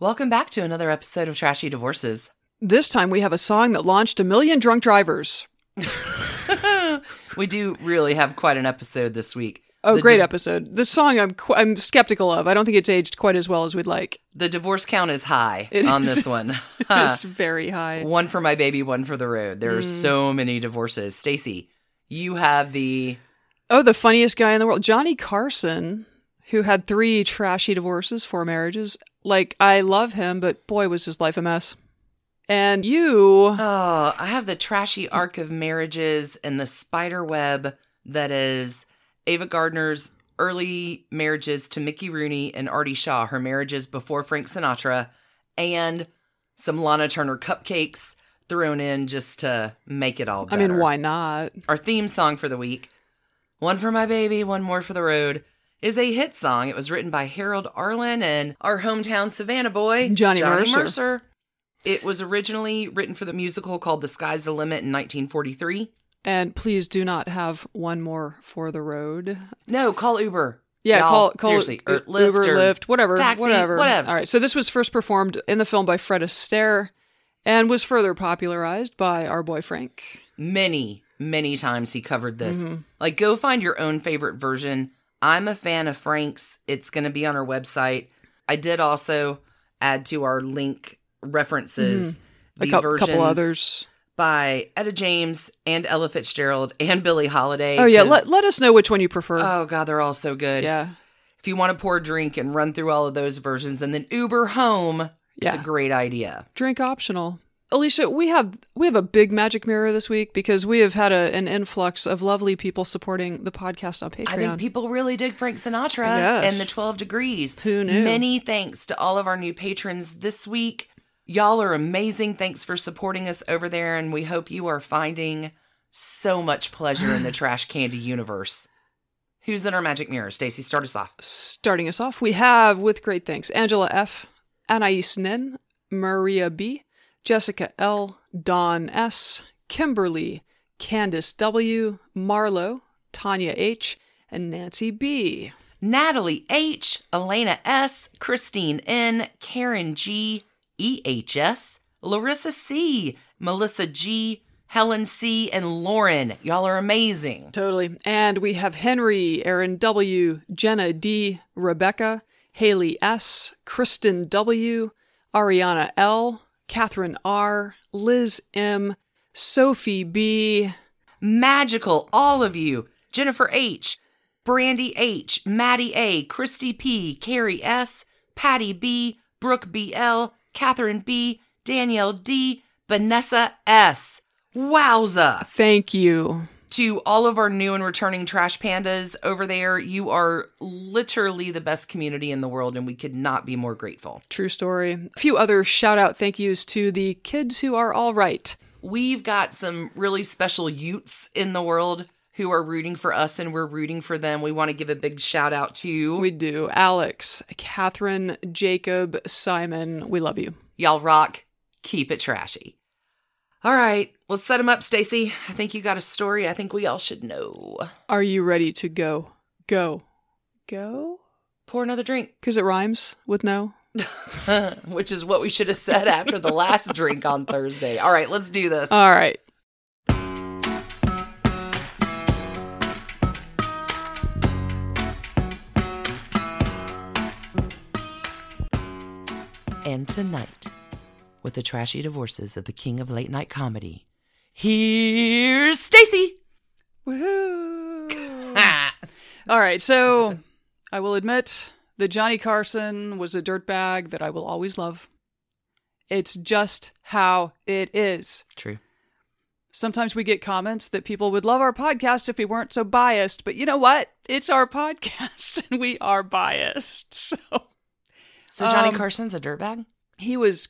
Welcome back to another episode of Trashy Divorces. This time we have a song that launched a million drunk drivers. we do really have quite an episode this week. Oh, The great di- episode. This song I'm qu- I'm skeptical of. I don't think it's aged quite as well as we'd like. The divorce count is high It on is. this one. It's very high. One for my baby, one for the road. There are Mm. so many divorces. Stacy, you have the Oh, the funniest guy in the world, Johnny Carson, who had three trashy divorces, four marriages. Like I love him, but boy was his life a mess. And you, oh, I have the trashy arc of marriages and the spider web that is Ava Gardner's early marriages to Mickey Rooney and Artie Shaw, her marriages before Frank Sinatra, and some Lana Turner cupcakes thrown in just to make it all I mean, why not? Our theme song for the week, One for My Baby, One More for the Road, is a hit song. It was written by Harold Arlen and our hometown Savannah boy, Johnny Mercer. Mercer. It was originally written for the musical called The Sky's the Limit in 1943. And please do not have one more for the road. No, call Uber. Yeah, Y'all, call, call seriously, or Lyft Uber, or Lyft, whatever, taxi, whatever. whatevs. All right. So this was first performed in the film by Fred Astaire, and was further popularized by our boy Frank. Many, many times he covered this. Mhm. Like, go find your own favorite version. I'm a fan of Frank's. It's going to be on our website. I did also add to our link references mm-hmm. A the versions couple others. by Etta James and Ella Fitzgerald and Billie Holiday. Oh yeah, let, let us know which one you prefer. oh god, they're all so good. yeah, If you want to pour a drink and run through all of those versions and then Uber home, yeah. it's a great idea. Drink optional. Alicia, we have we have a big magic mirror this week because we have had a, an influx of lovely people supporting the podcast on Patreon. I think people really dig Frank Sinatra Yes. and the 12 Degrees. Who knew? Many thanks to all of our new patrons this week. Y'all are amazing. Thanks for supporting us over there, and we hope you are finding so much pleasure in the trash candy universe. Who's in our magic mirror? Stacy, start us off. Starting us off, we have with great thanks Angela F, Anais Nen, Maria B, Jessica L, Don S, Kimberly, Candice W, Marlo, Tanya H, and Nancy B. Natalie H, Elena S, Christine N, Karen G, EHS, Larissa C, Melissa G, Helen C, and Lauren. Y'all are amazing. Totally. And we have Henry, Aaron W, Jenna D, Rebecca, Haley S, Kristen W, Ariana L, Catherine R, Liz M, Sophie B, Magical, all of you. Jennifer H, Brandy H, Maddie A, Christy P, Carrie S, Patty B, Brooke BL, Catherine B, Danielle D, Vanessa S. Wowza! Thank you. To all of our new and returning trash pandas over there, you are literally the best community in the world, and we could not be more grateful. True story. A few other shout out thank yous to the kids who are all right. We've got some really special Utes in the world who are rooting for us, and we're rooting for them. We want to give a big shout out to We do. Alex, Catherine, Jacob, Simon, we love you. y'all. Rock, keep it trashy. All right, let's set them up, Stacy. I think you got a story. I think we all should know. Are you ready to go? Go. Go? Pour another drink, Because it rhymes with no. which is what we should have said after the last drink on Thursday. All right, let's do this. All right. And tonight, with the trashy divorces of the king of late night comedy, here's Stacy. Woohoo! All right, so I will admit that Johnny Carson was a dirtbag that I will always love. It's just how it is. True. Sometimes we get comments that people would love our podcast if we weren't so biased, but you know what? It's our podcast and we are biased. So So Johnny Um, Carson's a dirtbag. he was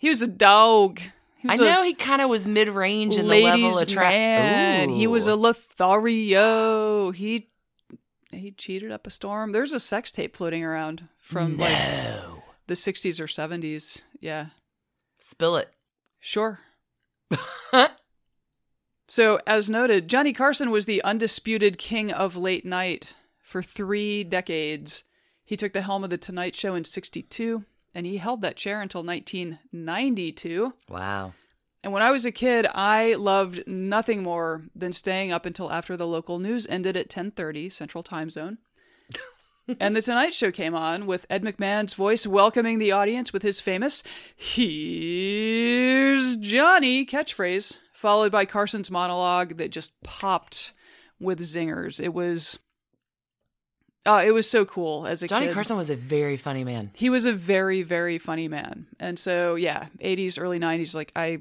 he was a dog. I know he kind of was mid range in the level of man. He was a Lothario. He he cheated up a storm. There's a sex tape floating around from like the 60s or 70s. Yeah, Spill it. sure. So, as noted, Johnny Carson was the undisputed king of late night for three decades. He took the helm of The Tonight Show in 62, and he held that chair until 1992. Wow. And when I was a kid, I loved nothing more than staying up until after the local news ended at 10:30 Central Time Zone. and the Tonight Show came on with Ed McMahon's voice welcoming the audience with his famous "Here's Johnny" catchphrase, followed by Carson's monologue that just popped with zingers. It was uh, it was so cool as a Johnny kid. Carson was a very funny man. He was a very, very funny man. And so, yeah, 80s, early 90s, like, I,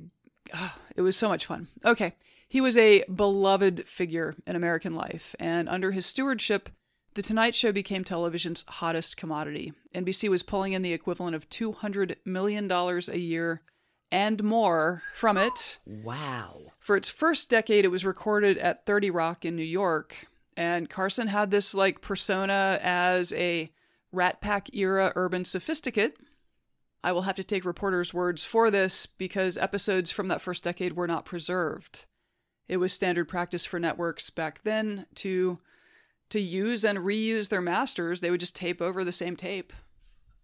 ah, it was so much fun. Okay. He was a beloved figure in American life. And under his stewardship, The Tonight Show became television's hottest commodity. NBC was pulling in the equivalent of $200 million a year and more from it. Wow. For its first decade, it was recorded at 30 Rock in New York. And Carson had this like persona as a Rat Pack era urban sophisticate. I will have to take reporters' words for this because episodes from that first decade were not preserved. It was standard practice for networks back then to to use and reuse their masters. They would just tape over the same tape.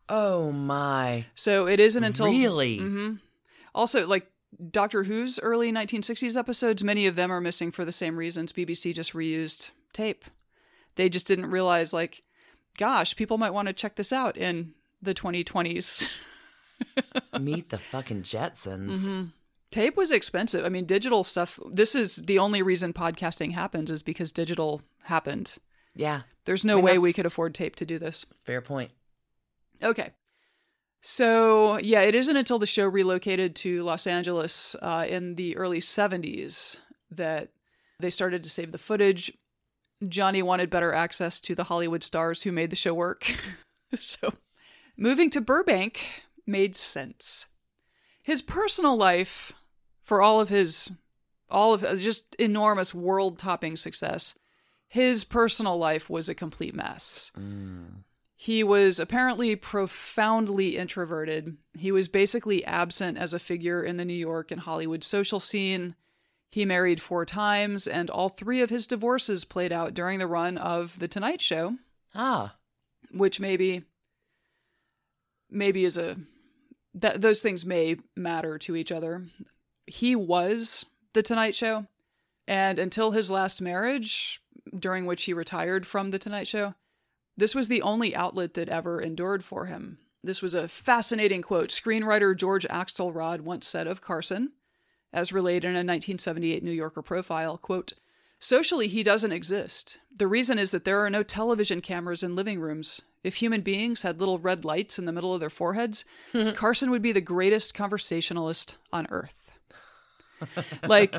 Oh my. So it isn't until Really? Mhm. Also, like Doctor Who's early 1960s episodes, many of them are missing for the same reasons. BBC just reused tape. They just didn't realize, like, gosh, people might want to check this out in the 2020s. Meet the fucking Jetsons. tape was expensive. I mean, digital stuff. This is the only reason podcasting happens is because digital happened. Yeah. There's no I mean, way that's- we could afford tape to do this. Fair point. Okay. So, yeah, it isn't until the show relocated to Los Angeles uh, in the early 70s that they started to save the footage. Johnny wanted better access to the Hollywood stars who made the show work. so, moving to Burbank made sense. His personal life, for all of his, all of just enormous world topping success, his personal life was a complete mess. Mm. He was apparently profoundly introverted. He was basically absent as a figure in the New York and Hollywood social scene. He married four times, and all three of his divorces played out during the run of The Tonight Show, Ah. which maybe maybe is a that those things may matter to each other. He was The Tonight Show, and until his last marriage, during which he retired from The Tonight Show, this was the only outlet that ever endured for him. This was a fascinating quote. Screenwriter George Axelrod once said of Carson, as related in a 1978 New Yorker profile, quote, Socially, he doesn't exist. The reason is that there are no television cameras in living rooms. If human beings had little red lights in the middle of their foreheads, Carson would be the greatest conversationalist on earth. like,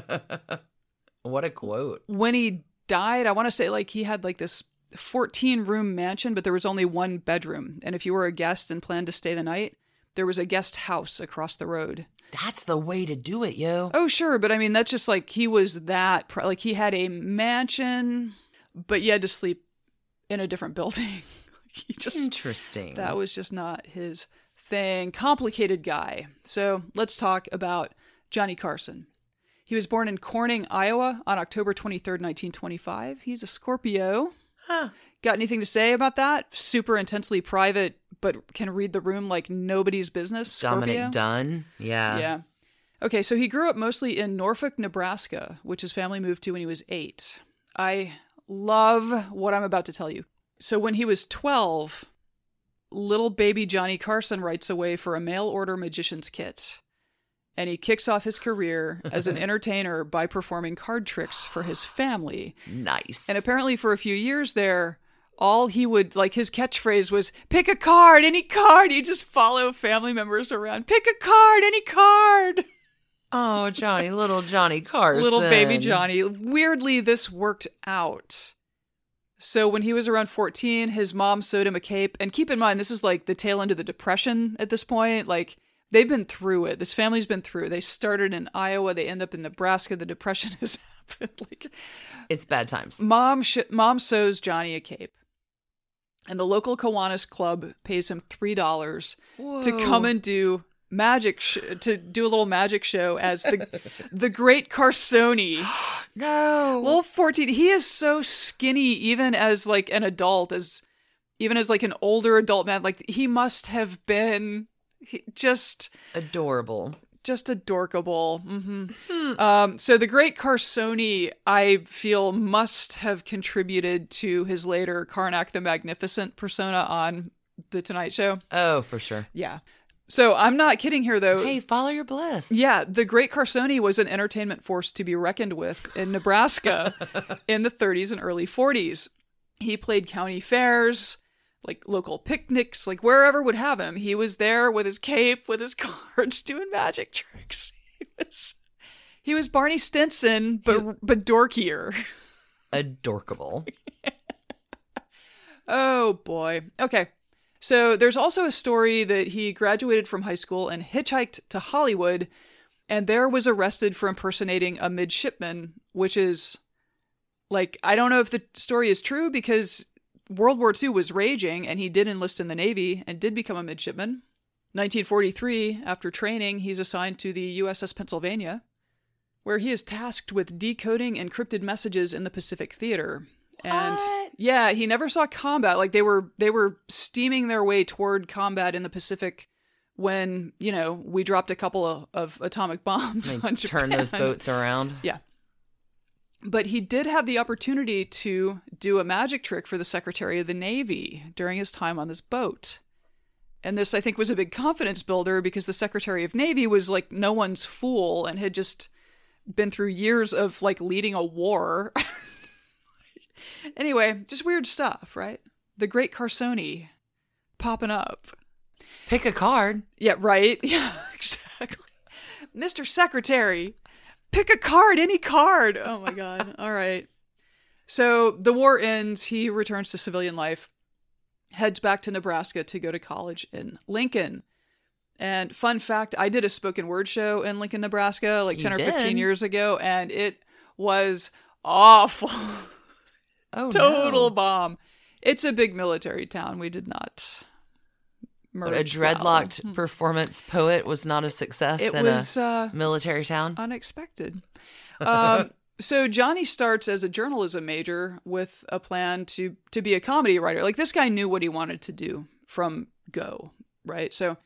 What a quote. when he died, I want to say like he had like this 14 room mansion, but there was only one bedroom. And if you were a guest and planned to stay the night, there was a guest house across the road. That's the way to do it, yo. Oh, sure. But I mean, that's just like he was that, like he had a mansion, but you had to sleep in a different building. he just, Interesting. that was just not his thing. Complicated guy. So let's talk about Johnny Carson. He was born in Corning, Iowa on October 23rd, 1925. He's a Scorpio. Huh. Got anything to say about that? Super intensely private, but can read the room like nobody's business. Scorpio? Dominick Dunne. Yeah. Yeah. Okay, so he grew up mostly in Norfolk, Nebraska, which his family moved to when he was eight. I love what I'm about to tell you. So when he was 12, little baby Johnny Carson writes away for a mail order magician's kit. And he kicks off his career as an entertainer by performing card tricks for his family. Nice. And apparently, for a few years there, all he would like his catchphrase was pick a card, any card. He'd just follow family members around. Pick a card, any card. oh, Johnny, little Johnny Carson. Little baby Johnny. Weirdly, this worked out. So when he was around 14, his mom sewed him a cape. And keep in mind, this is like the tail end of the Depression at this point. Like, they've been through it. This family's been through. They started in Iowa, they end up in Nebraska. The Depression has happened. Like, It's bad times. mom sh- mom sews Johnny a cape. And the local Kiwanis club pays him $3 to come and do magic sh- to do a little magic show as the the great Carsoni. No. Little 14 he is so skinny even as like an adult as even as like an older adult man like he must have been He, just Adorable. Just adorkable. hmm Um, so the great Carsoni, I feel, must have contributed to his later Carnac the Magnificent persona on the Tonight Show. Oh, for sure. Yeah. So I'm not kidding here, though. Hey, follow your bliss. Yeah, the Great Carsoni was an entertainment force to be reckoned with in Nebraska in the 30s and early 40s. He played county fairs, like local picnics, like wherever would have him. He was there with his cape, with his cards, doing magic tricks. He was he was Barney Stinson, but but dorkier. Adorkable. Oh boy. Okay. So there's also a story that he graduated from high school and hitchhiked to Hollywood and there was arrested for impersonating a midshipman, which is like I don't know if the story is true because World War II was raging and he did enlist in the Navy and did become a midshipman. 1943, after training, he's assigned to the USS Pennsylvania, where he is tasked with decoding encrypted messages in the Pacific Theater. And What? yeah, he never saw combat. Like they were they were steaming their way toward combat in the Pacific when, you know, we dropped a couple of, of atomic bombs They on turn those boats around. Yeah. But he did have the opportunity to do a magic trick for the Secretary of the Navy during his time on this boat. And this, I think, was a big confidence builder because the Secretary of Navy was like no one's fool and had just been through years of like leading a war. anyway, just weird stuff, right? The Great Carsoni popping up. Pick a card. Yeah, right. Yeah, exactly. Mr. Secretary, pick a card, any card. Oh my god. All right. So the war ends, he returns to civilian life, heads back to Nebraska to go to college in Lincoln. And fun fact, I did a spoken word show in Lincoln, Nebraska like 10 You or 15 years ago and it was awful. Oh, Total no. bomb. It's a big military town. We did not a merge well. dreadlocked performance poet was not a success It in was uh, a military town. unexpected. Um, so Johnny starts as a journalism major with a plan to to be a comedy writer. Like this guy knew what he wanted to do from go, right? So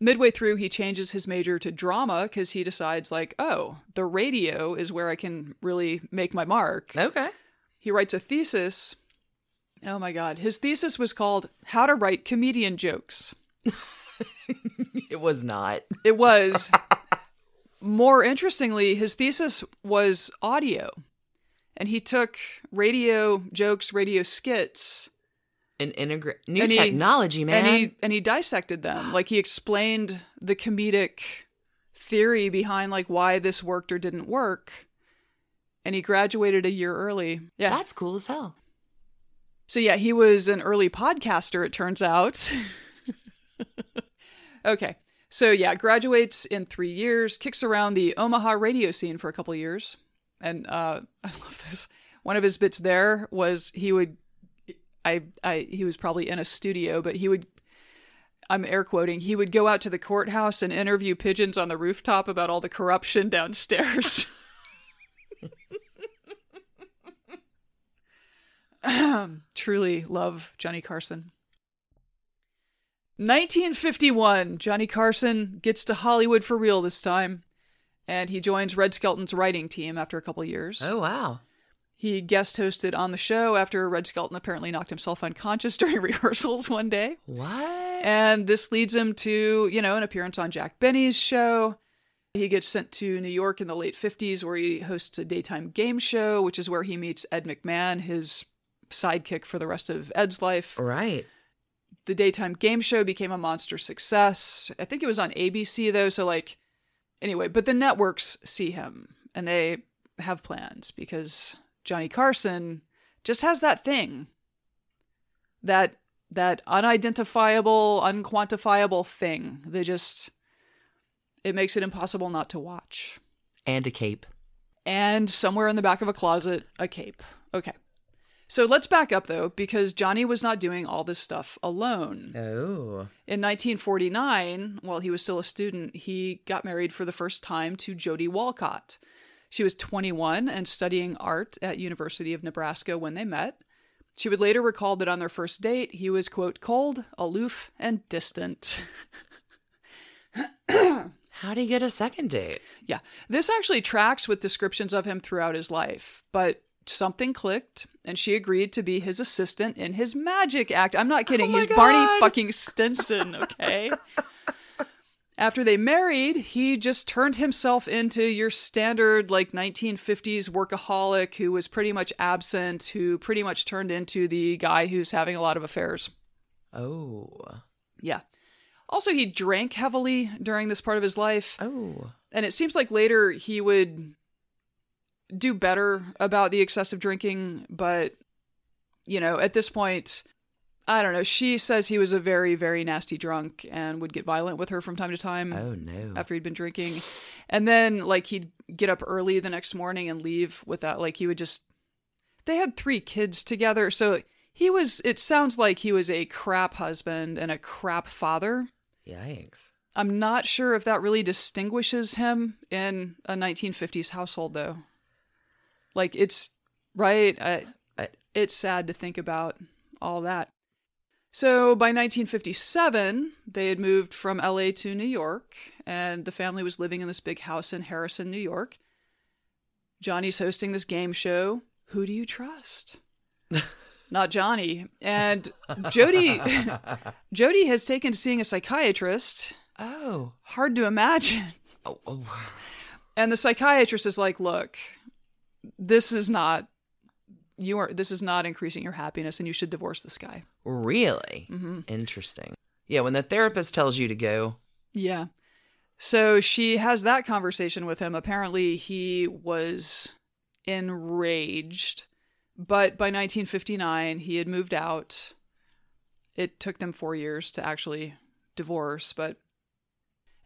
midway through he changes his major to drama cuz he decides like, "Oh, the radio is where I can really make my mark." Okay. He writes a thesis. Oh my god. His thesis was called How to Write Comedian Jokes. It was not. It was. More interestingly, his thesis was audio. And he took radio jokes, radio skits, An integra- new And he- technology, man. and he and he dissected them. Like he explained the comedic theory behind like why this worked or didn't work. And he graduated a year early. Yeah. That's cool as hell. So yeah, he was an early podcaster, it turns out. okay. So yeah, graduates in three years, kicks around the Omaha radio scene for a couple years. And uh I love this. One of his bits there was he would I I he was probably in a studio, but he would I'm air quoting, he would go out to the courthouse and interview pigeons on the rooftop about all the corruption downstairs. Truly love Johnny Carson. 1951, Johnny Carson gets to Hollywood for real this time, and he joins Red Skelton's writing team after a couple years. Oh wow. He guest hosted on the show after Red Skelton apparently knocked himself unconscious during rehearsals one day. What? And this leads him to, you know, an appearance on Jack Benny's show. He gets sent to New York in the late 50s where he hosts a daytime game show, which is where he meets Ed McMahon, his sidekick for the rest of Ed's life. right. The daytime game show became a monster success. I think it was on ABC though, so like anyway, but the networks see him and they have plans because Johnny Carson just has that thing. That that unidentifiable, unquantifiable thing. They just it makes it impossible not to watch. And a cape. And somewhere in the back of a closet, a cape. Okay. So let's back up though, because Johnny was not doing all this stuff alone. Oh. In 1949, while he was still a student, he got married for the first time to Jody Wolcott. She was 21 and studying art at University of Nebraska when they met. She would later recall that on their first date, he was quote cold, aloof, and distant. How'd he get a second date? Yeah. This actually tracks with descriptions of him throughout his life, but something clicked and she agreed to be his assistant in his magic act. I'm not kidding. Oh He's Barney fucking Stinson, okay? After they married, he just turned himself into your standard like 1950s workaholic who was pretty much absent, who pretty much turned into the guy who's having a lot of affairs. Oh. Yeah. Also, he drank heavily during this part of his life. Oh. And it seems like later he would do better about the excessive drinking, but you know, at this point, I don't know. She says he was a very, very nasty drunk and would get violent with her from time to time Oh no. after he'd been drinking. And then, like, he'd get up early the next morning and leave with that. Like, he would just. They had three kids together. So he was. It sounds like he was a crap husband and a crap father. Yikes. I'm not sure if that really distinguishes him in a 1950s household, though. Like, it's right. I, I- it's sad to think about all that. So by 1957, they had moved from LA to New York, and the family was living in this big house in Harrison, New York. Johnny's hosting this game show. Who do you trust? Not Johnny. And Jody Jody has taken to seeing a psychiatrist. Oh. Hard to imagine. Oh. oh. And the psychiatrist is like, "Look, this is not you are this is not increasing your happiness and you should divorce this guy." Really? hmm Interesting. Yeah, when the therapist tells you to go, Yeah. So she has that conversation with him. Apparently, he was enraged. But by 1959, he had moved out. It took them four years to actually divorce, but.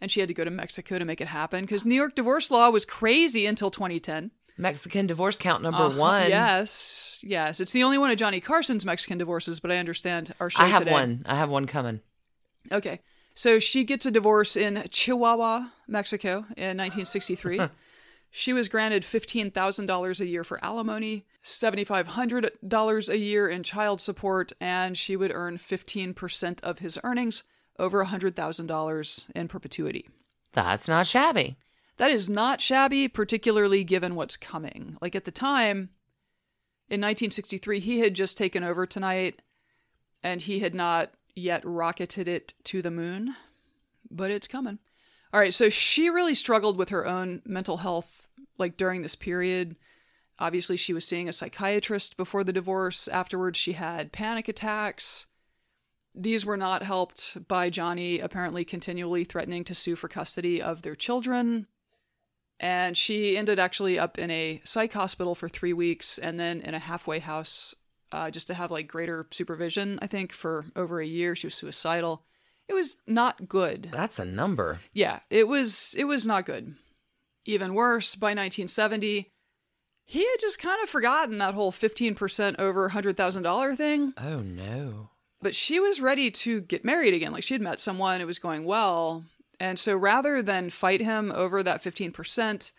And she had to go to Mexico to make it happen because New York divorce law was crazy until 2010. Mexican divorce count number Uh-huh. one. Yes, yes. It's the only one of Johnny Carson's Mexican divorces, but I understand our show I have today. one. I have one coming. Okay. So she gets a divorce in Chihuahua, Mexico in 1963. she was granted $15,000 a year for alimony, $7,500 a year in child support, and she would earn 15% of his earnings, over $100,000 in perpetuity. That's not shabby. That is not shabby, particularly given what's coming. Like at the time, in 1963, he had just taken over tonight and he had not yet rocketed it to the moon, but it's coming. All right, so she really struggled with her own mental health like during this period. Obviously, she was seeing a psychiatrist before the divorce. Afterwards, she had panic attacks. These were not helped by Johnny apparently continually threatening to sue for custody of their children. And she ended actually up in a psych hospital for three weeks and then in a halfway house uh, just to have like greater supervision, I think, for over a year. She was suicidal. It was not good. That's a number. Yeah, it was it was not good. Even worse, by 1970, he had just kind of forgotten that whole 15% over $100,000 thing Oh no. but she was ready to get married again. Like she had met someone, it was going well. And so rather than fight him over that 15%,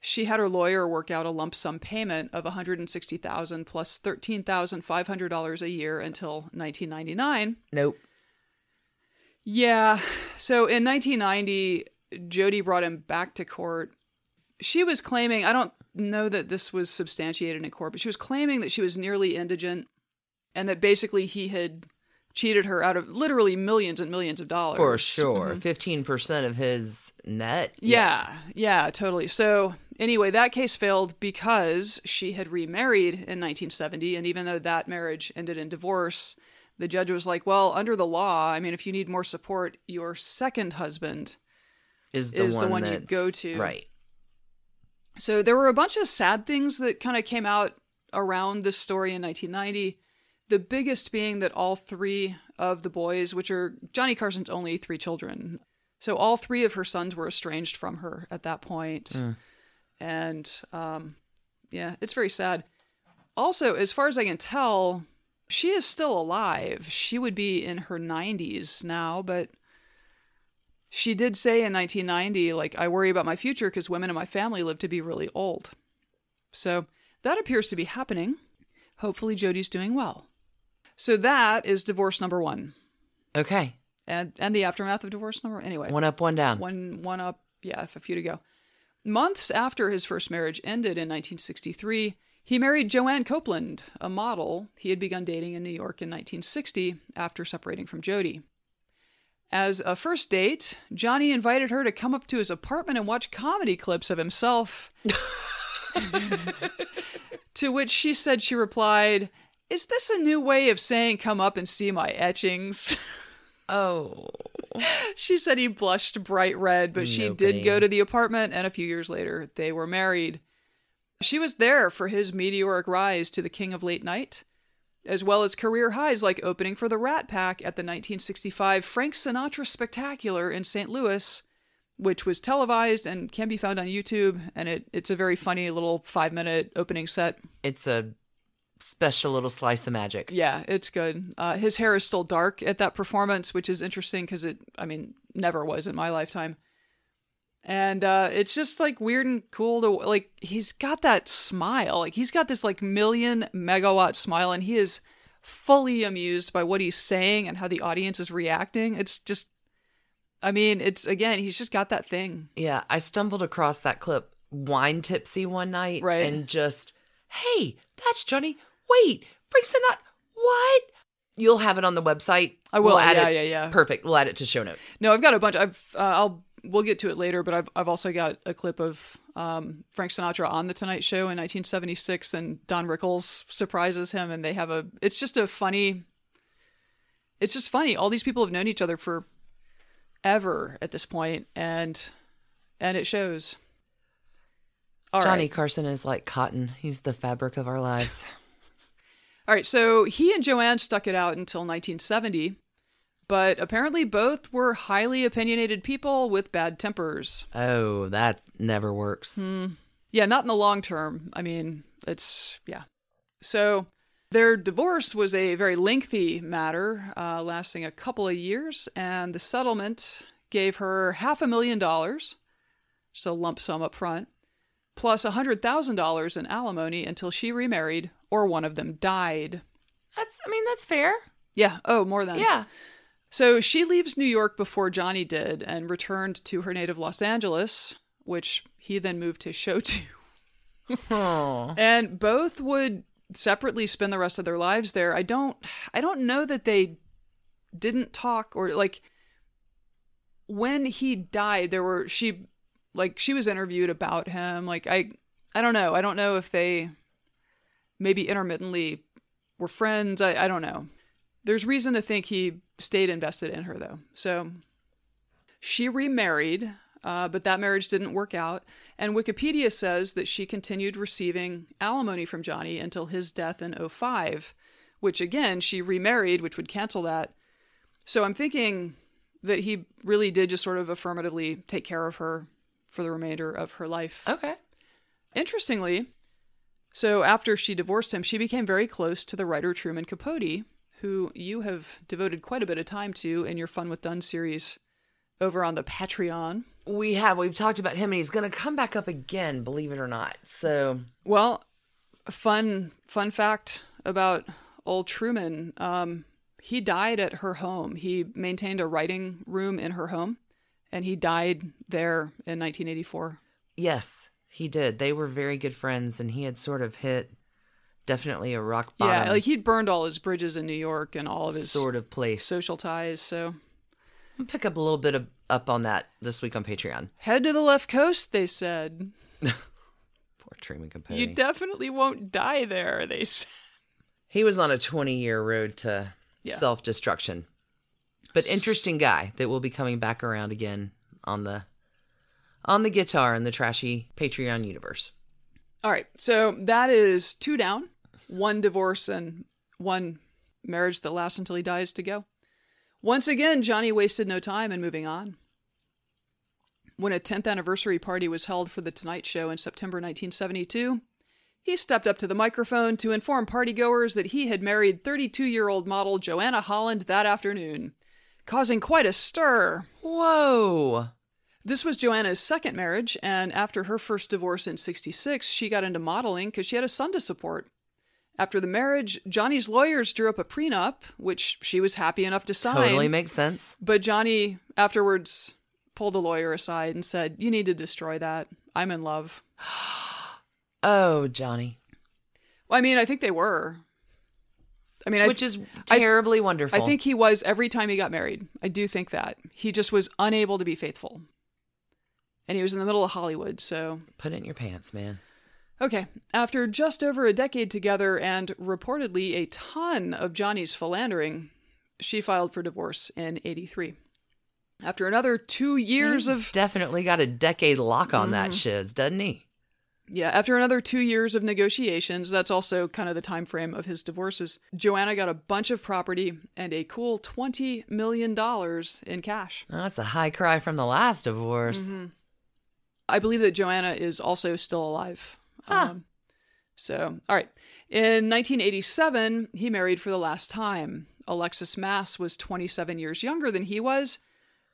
she had her lawyer work out a lump sum payment of 160,000 plus $13,500 a year until 1999. Nope. Yeah. So in 1990, Jody brought him back to court. She was claiming, I don't know that this was substantiated in court, but she was claiming that she was nearly indigent and that basically he had cheated her out of literally millions and millions of dollars. For sure. Mhm. 15% of his net. Yeah, yeah, totally. So, anyway, that case failed because she had remarried in 1970. And even though that marriage ended in divorce, the judge was like, well, under the law, I mean, if you need more support, your second husband. Is the Is the one, one you go to. Right. So, there were a bunch of sad things that kind of came out around this story in 1990. The biggest being that all three of the boys, which are Johnny Carson's only three children, so all three of her sons were estranged from her at that point. Mm. And um, yeah, it's very sad. Also, as far as I can tell, she is still alive. She would be in her 90s now, but she did say in 1990, like, I worry about my future because women in my family live to be really old. So that appears to be happening. Hopefully, Jody's doing well. So that is divorce number one, Okay. and and the aftermath of divorce number. Anyway, One up, one down. one one up, yeah, a few to go. Months after his first marriage ended in 1963, he married Joanne Copeland, a model he had begun dating in New York in 1960 after separating from Jody. As a first date, Johnny invited her to come up to his apartment and watch comedy clips of himself. to which she said she replied, Is this a new way of saying come up and see my etchings? Oh. she said he blushed bright red, but she No did go to the apartment, and a few years later, they were married. She was there for his meteoric rise to the king of late night, as well as career highs like opening for the Rat Pack at the 1965 Frank Sinatra Spectacular in St. Louis, which was televised and can be found on YouTube. And it, it's a very funny little five minute opening set. It's a special little slice of magic. Yeah, it's good. Uh, his hair is still dark at that performance, which is interesting because it, I mean, never was in my lifetime. And uh, it's just like weird and cool to like. He's got that smile, like he's got this like million megawatt smile, and he is fully amused by what he's saying and how the audience is reacting. It's just, I mean, it's again, he's just got that thing. Yeah, I stumbled across that clip wine tipsy one night Right. and just, hey, that's Johnny. Wait, Frank Sinatra. What? You'll have it on the website. I will, We'll add yeah, it. yeah, yeah. Perfect. We'll add it to show notes. No, I've got a bunch. I've uh, I'll we'll get to it later, but I've I've also got a clip of um, Frank Sinatra on the Tonight Show in 1976, and Don Rickles surprises him, and they have a. It's just a funny. It's just funny. All these people have known each other for ever at this point, and and it shows. All right. Johnny Carson is like cotton. He's the fabric of our lives. All right, so he and Joanne stuck it out until 1970, but apparently both were highly opinionated people with bad tempers. oh, that never works. Yeah, not in the long term. I mean, it's, yeah. So their divorce was a very lengthy matter, uh, lasting a couple of years, and the settlement gave her half a million dollars, just a lump sum up front, plus a $100,000 in alimony until she remarried or one of them died. That's, I mean, that's fair. Yeah, oh, more than. Yeah. So she leaves New York before Johnny did and returned to her native Los Angeles, which he then moved his show to. Oh. and both would separately spend the rest of their lives there. I don't I don't know that they didn't talk or like when he died there were she like she was interviewed about him like I I don't know. I don't know if they maybe intermittently were friends. I, I don't know. There's reason to think he stayed invested in her though. So she remarried, uh, but that marriage didn't work out. And Wikipedia says that she continued receiving alimony from Johnny until his death in 05, which again, she remarried, which would cancel that. So I'm thinking that he really did just sort of affirmatively take care of her for the remainder of her life. Okay. Interestingly, so after she divorced him, she became very close to the writer Truman Capote, who you have devoted quite a bit of time to in your Funne with Dunne series over on the Patreon. We have. We've talked about him and he's going to come back up again, believe it or not. So, Well, a fun fun fact about old Truman, um, he died at her home. He maintained a writing room in her home, and he died there in 1984. yes, he did. They were very good friends and he had sort of hit definitely a rock bottom Yeah, like he'd burned all his bridges in New York and all of his sort of place. social ties. So I'll pick up a little bit of, up on that this week on Patreon. head to the left coast, they said. Poor Truman Capote. You definitely won't die there, they said. he was on a 20 year road to Yeah. self destruction. But interesting guy that will be coming back around again on the on the guitar in the trashy Patreon universe. All right, so that is two down, one divorce and one marriage that lasts until he dies to go. Once again, Johnny wasted no time in moving on. When a 10th anniversary party was held for The Tonight Show in September 1972, he stepped up to the microphone to inform partygoers that he had married 32 year old model Joanna Holland that afternoon, causing quite a stir. Whoa. This was Joanna's second marriage, and after her first divorce in 66, she got into modeling because she had a son to support. After the marriage, Johnny's lawyers drew up a prenup, which she was happy enough to sign. Totally makes sense. but Johnny afterwards pulled the lawyer aside and said, You need to destroy that. I'm in love. Oh, Johnny. Well, I mean, I think they were. I mean, I, Which is terribly wonderful. I think he was every time he got married. I do think that. He just was unable to be faithful. And he was in the middle of Hollywood, so. Put it in your pants, man. Okay. After just over a decade together and reportedly a ton of Johnny's philandering, she filed for divorce in 83. After another two years He's of definitely got a decade lock on Mm-hmm. that shiz, doesn't he? Yeah, after another two years of negotiations, that's also kind of the time frame of his divorces. Joanna got a bunch of property and a cool twenty million dollars in cash. Oh, that's a high cry from the last divorce. Mm-hmm. I believe that Joanna is also still alive. Huh. Um, so, all right. In 1987, he married for the last time. Alexis Maas was 27 years younger than he was,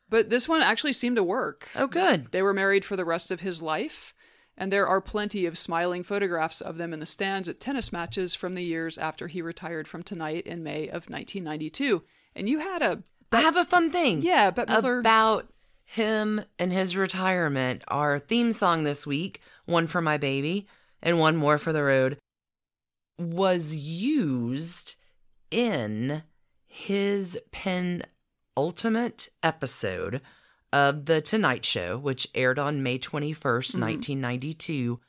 but this one actually seemed to work. Oh, good. They were married for the rest of his life, and there are plenty of smiling photographs of them in the stands at tennis matches from the years after he retired from Tonight in May of 1992. And you had a I have a fun thing. yeah, but about him and his retirement. Our theme song this week, one for my baby and one more for the road, was used in his penultimate episode of The Tonight Show, which aired on May 21st, 1992. Mm-hmm.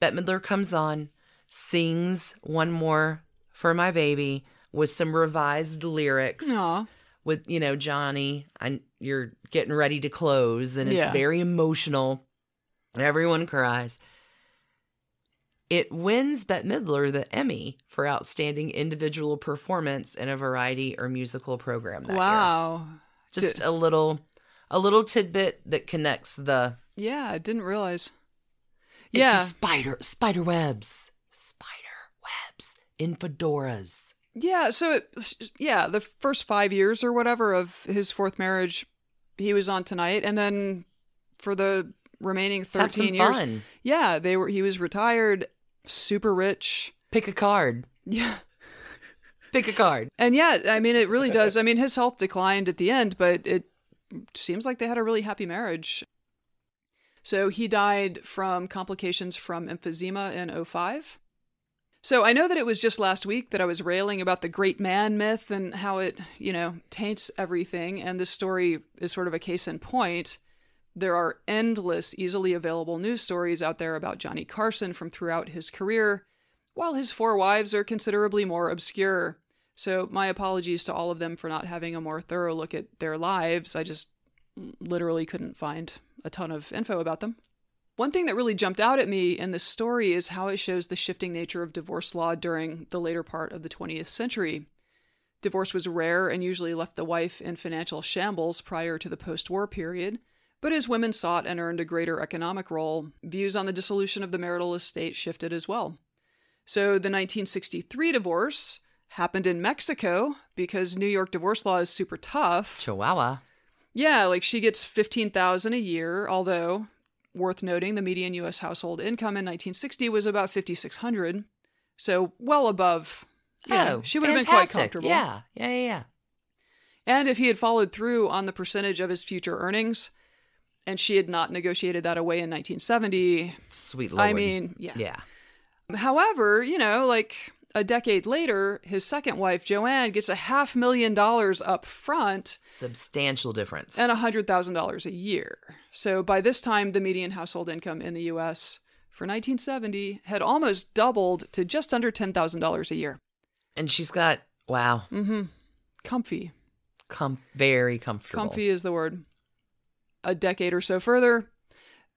Bette Midler comes on, sings one more for my baby with some revised lyrics Aw. with you know Johnny, and you're getting ready to close, and it's Yeah. very emotional. Everyone cries. It wins Bette Midler the Emmy for outstanding individual performance in a variety or musical program. That year. Wow. just a little, a little tidbit that connects the. Yeah, I didn't realize. It's Yeah. spider, spider webs, spider webs in fedoras. Yeah, so it, yeah, the first 5 years or whatever of his fourth marriage, he was on Tonight and then for the remaining Let's have 13 some years. fun. Yeah, they were he was retired, super rich. Pick a card. Yeah. Pick a card. And yeah, I mean, it really does. I mean, his health declined at the end, but it seems like they had a really happy marriage. So he died from complications from emphysema in 05. So I know that it was just last week that I was railing about the great man myth and how it, you know, taints everything. And this story is sort of a case in point. There are endless, easily available news stories out there about Johnny Carson from throughout his career, while his four wives are considerably more obscure. So, my apologies to all of them for not having a more thorough look at their lives. I just literally couldn't find a ton of info about them. One thing that really jumped out at me in this story is how it shows the shifting nature of divorce law during the later part of the 20th century. Divorce was rare and usually left the wife in financial shambles prior to the post war period, but as women sought and earned a greater economic role, views on the dissolution of the marital estate shifted as well. So the 1963 divorce happened in Mexico because New York divorce law is super tough. Chihuahua. Yeah, like she gets 15,000 a year, although worth noting the median US household income in 1960 was about 5600. So well above yeah, oh, she would have been quite comfortable. Yeah, yeah, yeah, yeah. And if he had followed through on the percentage of his future earnings and she had not negotiated that away in 1970, Sweet lord. I mean, yeah. yeah. However, you know, like a decade later, his second wife, Joanne, gets a half million dollars up front Substantial difference. and $100,000 a year. So by this time, the median household income in the US for 1970 had almost doubled to just under $10,000 a year. and she's got wow, Mm-hmm. Comfy. com- very comfortable. Comfy is the word. A decade or so further,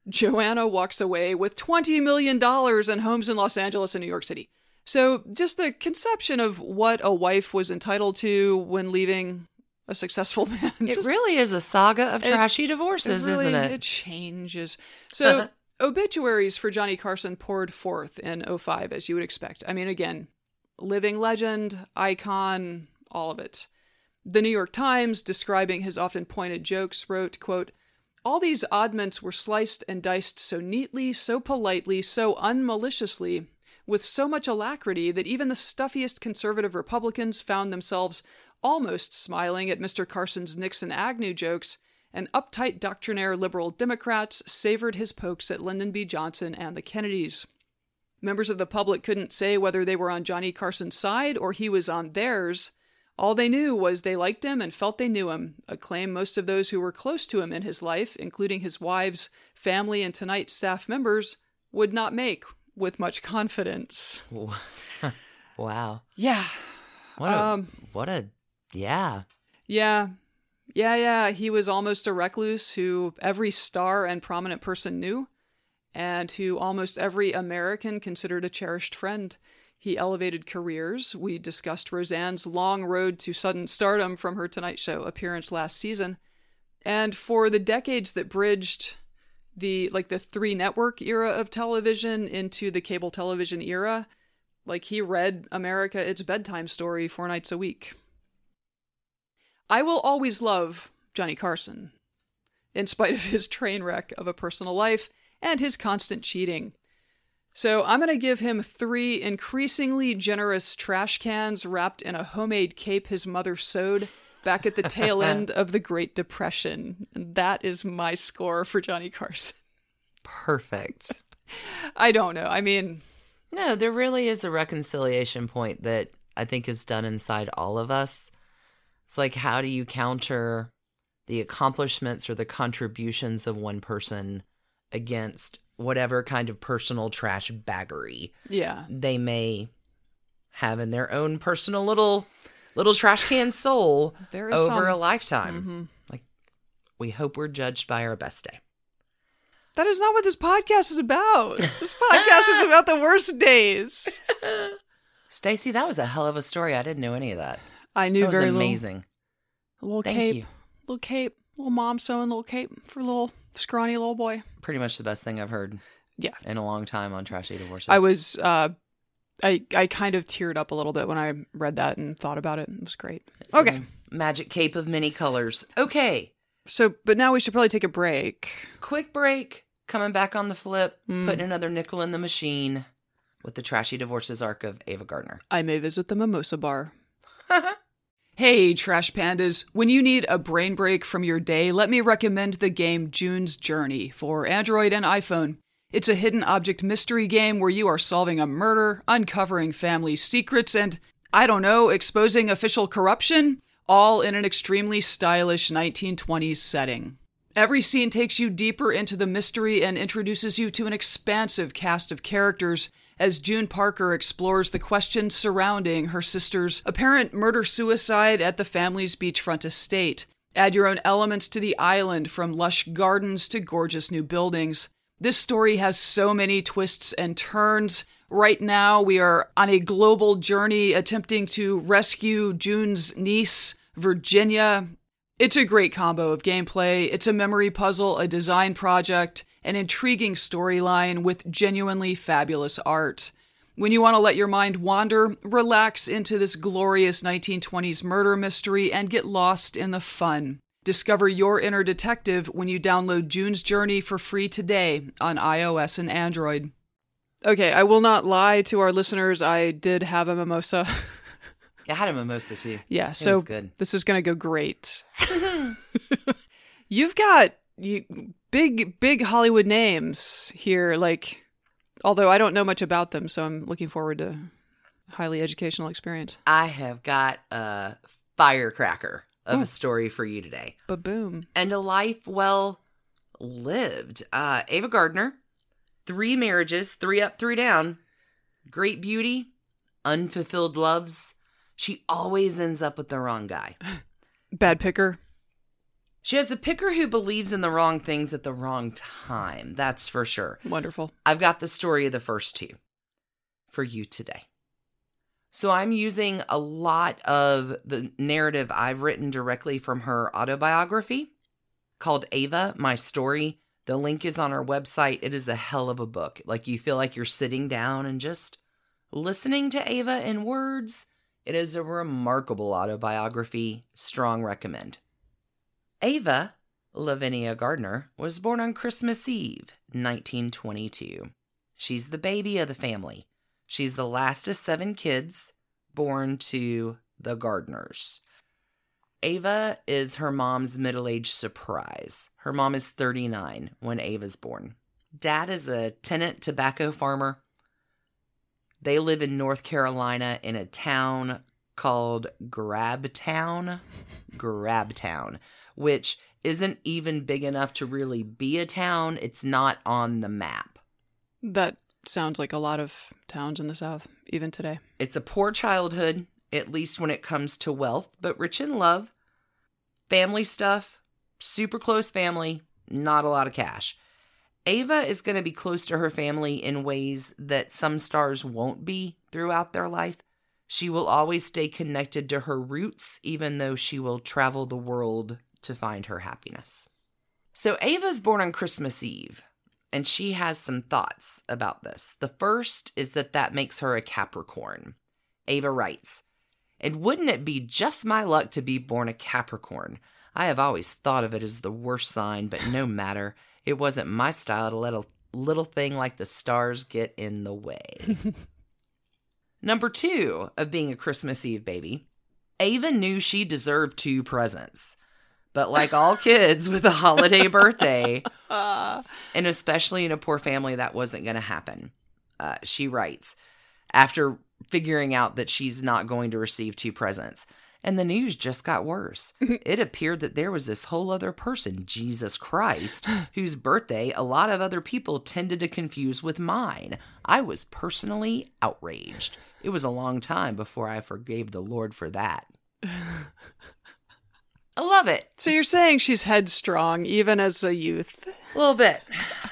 Joanna walks away with $20 million in homes in Los Angeles and New York City. So, just the conception of what a wife was entitled to when leaving a successful man. It just- really is a saga of It- trashy divorces, it really- isn't it? It changes. So, obituaries for Johnny Carson poured forth in 05, as you would expect. I mean, again, living legend, icon, all of it. The New York Times, describing his often pointed jokes, wrote, quote, all these oddments were sliced and diced so neatly, so politely, so unmaliciously, with so much alacrity that even the stuffiest conservative Republicans found themselves almost smiling at Mr. Carson's Nixon Agnew jokes, and uptight doctrinaire liberal Democrats savored his pokes at Lyndon B. Johnson and the Kennedys. Members of the public couldn't say whether they were on Johnny Carson's side or he was on theirs. All they knew was they liked him and felt they knew him, a claim most of those who were close to him in his life, including his wives, family, and tonight staff members, would not make with much confidence. wow. Yeah. What a, Um, what a, yeah. Yeah. Yeah, yeah. He was almost a recluse who every star and prominent person knew, and who almost every American considered a cherished friend. He elevated careers. We discussed Roseanne's long road to sudden stardom from her Tonight Show appearance last season. And for the decades that bridged the like the three network era of television into the cable television era, like he read America its bedtime story four nights a week. I will always love Johnny Carson, in spite of his train wreck of a personal life and his constant cheating. So I'm going to give him three increasingly generous trash cans wrapped in a homemade cape his mother sewed back at the tail end of the Great Depression. And that is my score for Johnny Carson. Perfect. I don't know. I mean, No, there really is a reconciliation point that I think is done inside all of us. It's like, how do you counter the accomplishments or the contributions of one person against whatever kind of personal trash baggery yeah. they may have in their own personal little little trash can soul There is over some- a lifetime? Mhm. Like, we hope we're judged by our best day. That is not what this podcast is about. This podcast is about the worst days. Stacie, that was a hell of a story. I didn't know any of that. I knew That was very amazing. little, little Thank cape, you. little cape, little mom sewing little cape for little scrawny little boy. Pretty much the best thing I've heard Yeah, in a long time on Trashy Divorces. I was. uh I I kind of teared up a little bit when I read that and thought about it. It was great. It's Okay, Magic cape of many colors. Okay. so but now we should probably take a break. Quick break. Coming back on the flip. Mm. Putting another nickel in the machine with the Trashy Divorces arc of Ava Gardner. I may visit the mimosa bar. Hey, Trash Pandas. When you need a brain break from your day, let me recommend the game June's Journey for Android and iPhone. It's a hidden object mystery game where you are solving a murder, uncovering family secrets, and, I don't know, exposing official corruption, all in an extremely stylish 1920s setting. Every scene takes you deeper into the mystery and introduces you to an expansive cast of characters as June Parker explores the questions surrounding her sister's apparent murder suicide at the family's beachfront estate. Add your own elements to the island, from lush gardens to gorgeous new buildings. This story has so many twists and turns. Right now, we are on a global journey attempting to rescue June's niece, Virginia. It's a great combo of gameplay. It's a memory puzzle, a design project, an intriguing storyline with genuinely fabulous art. When you want to let your mind wander, relax into this glorious 1920s murder mystery and get lost in the fun. Discover your inner detective when you download June's Journey for free today on iOS and Android. Okay, I will not lie to our listeners. I did have a mimosa. I had a mimosa too. yeah, It so this is going to go great. You've got you, big, big Hollywood names here. Like, although I don't know much about them, so I'm looking forward to highly educational experience. I have got a firecracker of Oh. a story for you today. Ba boom. and a life well lived. Uh, Ava Gardner, three marriages, three up, three down, great beauty, unfulfilled loves. She always ends up with the wrong guy. Bad picker. She has a picker who believes in the wrong things at the wrong time. That's for sure. Wonderful. I've got the story of the first two for you today. So I'm using a lot of the narrative I've written directly from her autobiography called Ava, My Story. The link is on our website. It is a hell of a book. Like you feel like you're sitting down and just listening to Ava in words. It is a remarkable autobiography. Strong recommend. Ava Lavinia Gardner was born on Christmas Eve, 1922. She's the baby of the family. She's the last of seven kids born to the Gardners. Ava is her mom's middle aged surprise. Her mom is 39 when Ava's born. Dad is a tenant tobacco farmer. They live in North Carolina in a town called Grabtown. Grabtown, which isn't even big enough to really be a town. It's not on the map. That sounds like a lot of towns in the South, even today. It's a poor childhood, at least when it comes to wealth, but rich in love, family stuff, super close family, not a lot of cash. Ava is going to be close to her family in ways that some stars won't be throughout their life. She will always stay connected to her roots, even though she will travel the world to find her happiness. So, Ava's born on Christmas Eve, and she has some thoughts about this. The first is that that makes her a Capricorn. Ava writes, And wouldn't it be just my luck to be born a Capricorn? I have always thought of it as the worst sign, but no matter. It wasn't my style to let a little thing like the stars get in the way. Number two of being a Christmas Eve baby, Ava knew she deserved two presents. But like all kids with a holiday birthday, Uh, and especially in a poor family, that wasn't going to happen. Uh, she writes after figuring out that she's not going to receive two presents. And the news just got worse. it appeared that there was this whole other person, Jesus Christ, whose birthday a lot of other people tended to confuse with mine. I was personally outraged. It was a long time before I forgave the Lord for that. I love it. so you're saying she's headstrong even as a youth? A little bit.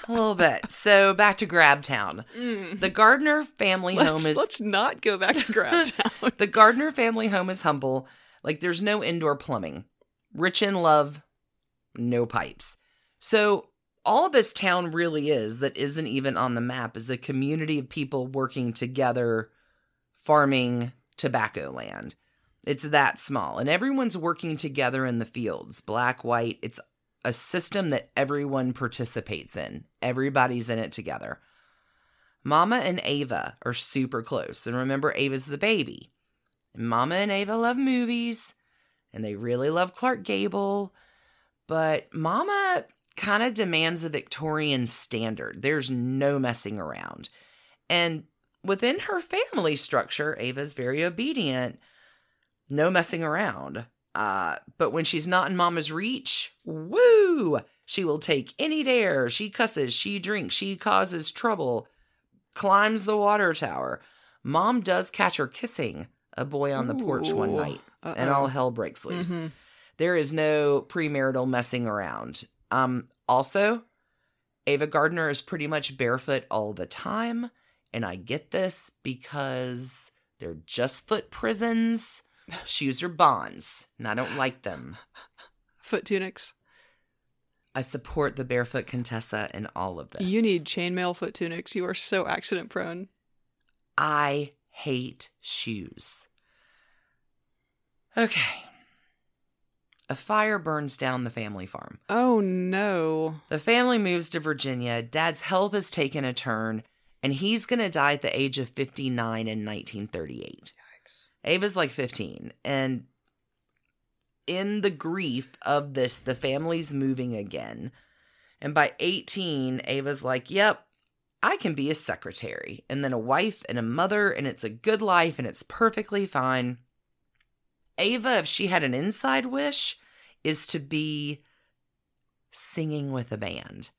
A little bit. So back to Grabtown. Mm. The Gardner family Let's, home is let's not go back to Grabtown. the Gardner family home is humble. Like there's no indoor plumbing. Rich in love, no pipes. So all this town really is that isn't even on the map is a community of people working together farming tobacco land. It's that small and everyone's working together in the fields, black, white. It's a system that everyone participates in. Everybody's in it together. Mama and Ava are super close. And remember, Ava's the baby. Mama and Ava love movies and they really love Clark Gable. But Mama kind of demands a Victorian standard. There's no messing around. And within her family structure, Ava's very obedient, no messing around. Uh, but when she's not in Mama's reach, woo! She will take any dare. She cusses, she drinks, she causes trouble, climbs the water tower. Mom does catch her kissing a boy on the porch one night, and Uh-oh. all hell breaks loose. Mhm. There is no premarital messing around. Um, also, Ava Gardner is pretty much barefoot all the time, and I get this because they're just foot prisons. Shoes are bonds, and I don't like them. Foot tunics. I support the barefoot Contessa in all of this. You need chainmail foot tunics. You are so accident prone. I hate shoes. Okay. A fire burns down the family farm. Oh no. The family moves to Virginia. Dad's health has taken a turn, and he's going to die at the age of 59 in 1938. Ava's like 15. And in the grief of this, the family's moving again. And by 18, Ava's like, yep, I can be a secretary, and then a wife and a mother, and it's a good life, and it's perfectly fine. Ava, if she had an inside wish, is to be singing with a band.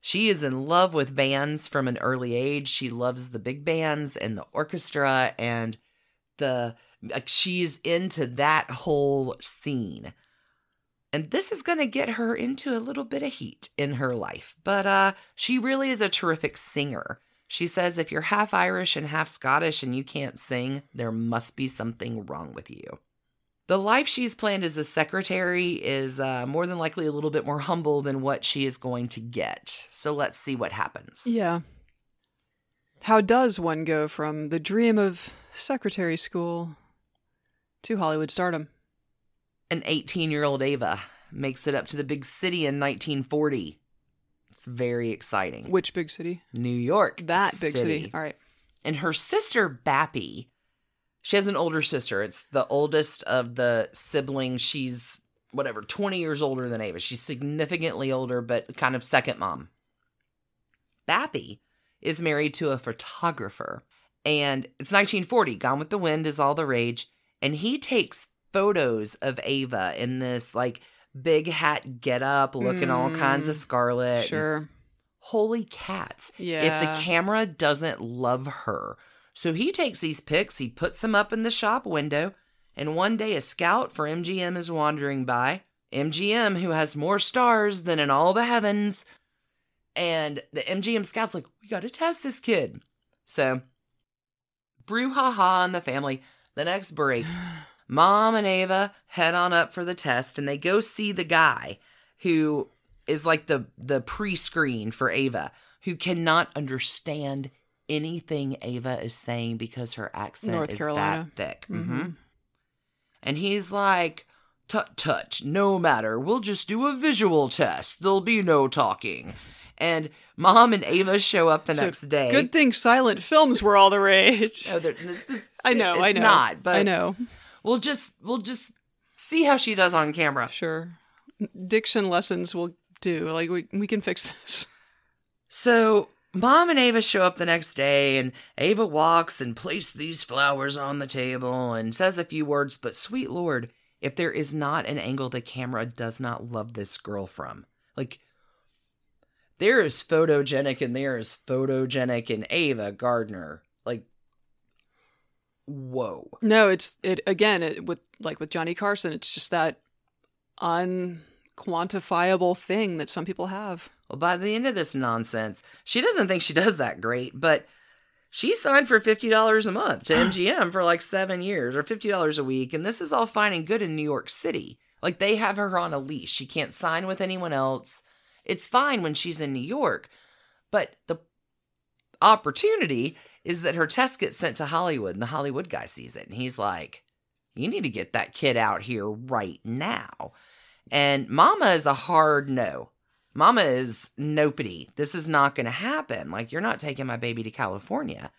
She is in love with bands from an early age. She loves the big bands and the orchestra and the like she's into that whole scene. And this is going to get her into a little bit of heat in her life. But uh she really is a terrific singer. She says if you're half Irish and half Scottish and you can't sing, there must be something wrong with you. The life she's planned as a secretary is uh, more than likely a little bit more humble than what she is going to get. So let's see what happens. Yeah. How does one go from the dream of secretary school to Hollywood stardom? An 18 year old Ava makes it up to the big city in 1940. It's very exciting. Which big city? New York. That big city. All right. And her sister, Bappie, She has an older sister. It's the oldest of the siblings. She's whatever, 20 years older than Ava. She's significantly older, but kind of second mom. Bappie is married to a photographer. And it's 1940. Gone with the Wind is all the rage. And he takes photos of Ava in this like big hat get up, looking all kinds of Mm, scarlet. Sure. Holy cats. Yeah. If the camera doesn't love her. So he takes these pics, he puts them up in the shop window, and one day a scout for MGM is wandering by. MGM, who has more stars than in all the heavens. And the MGM scout's like, we got to test this kid. So, brouhaha in the family. The next break, mom and Ava head on up for the test, and they go see the guy who is like the the pre-screen for Ava, who cannot understand anything Ava is saying because her accent North is Carolina. that thick. Mhm. hmm And he's like, "Tut tut, no matter. We'll just do a visual test. There'll be no talking." And mom and Ava show up the So, next day. Good thing silent films were all the rage. Oh, it's- I know, I it's know. not, but I know. we'll just we'll just see how she does on camera. Sure. Diction lessons will do. Like we we can fix this. So mom and Ava show up the next day, and Ava walks and places these flowers on the table and says a few words. But sweet lord, if there is not an angle the camera does not love this girl from, like there is photogenic and there is photogenic in Ava Gardner. Like, whoa. No, it's it again. It with like with Johnny Carson. It's just that unquantifiable thing that some people have. Well, by the end of this nonsense, she doesn't think she does that great, but she signed for $50 a month to MGM for like seven years or $50 a week. And this is all fine and good in New York City. Like they have her on a leash. She can't sign with anyone else. It's fine when she's in New York. But the opportunity is that her test gets sent to Hollywood and the Hollywood guy sees it. And he's like, you need to get that kid out here right now. And Mama is a hard no. Mama is nopity. This is not going to happen. Like, you're not taking my baby to California.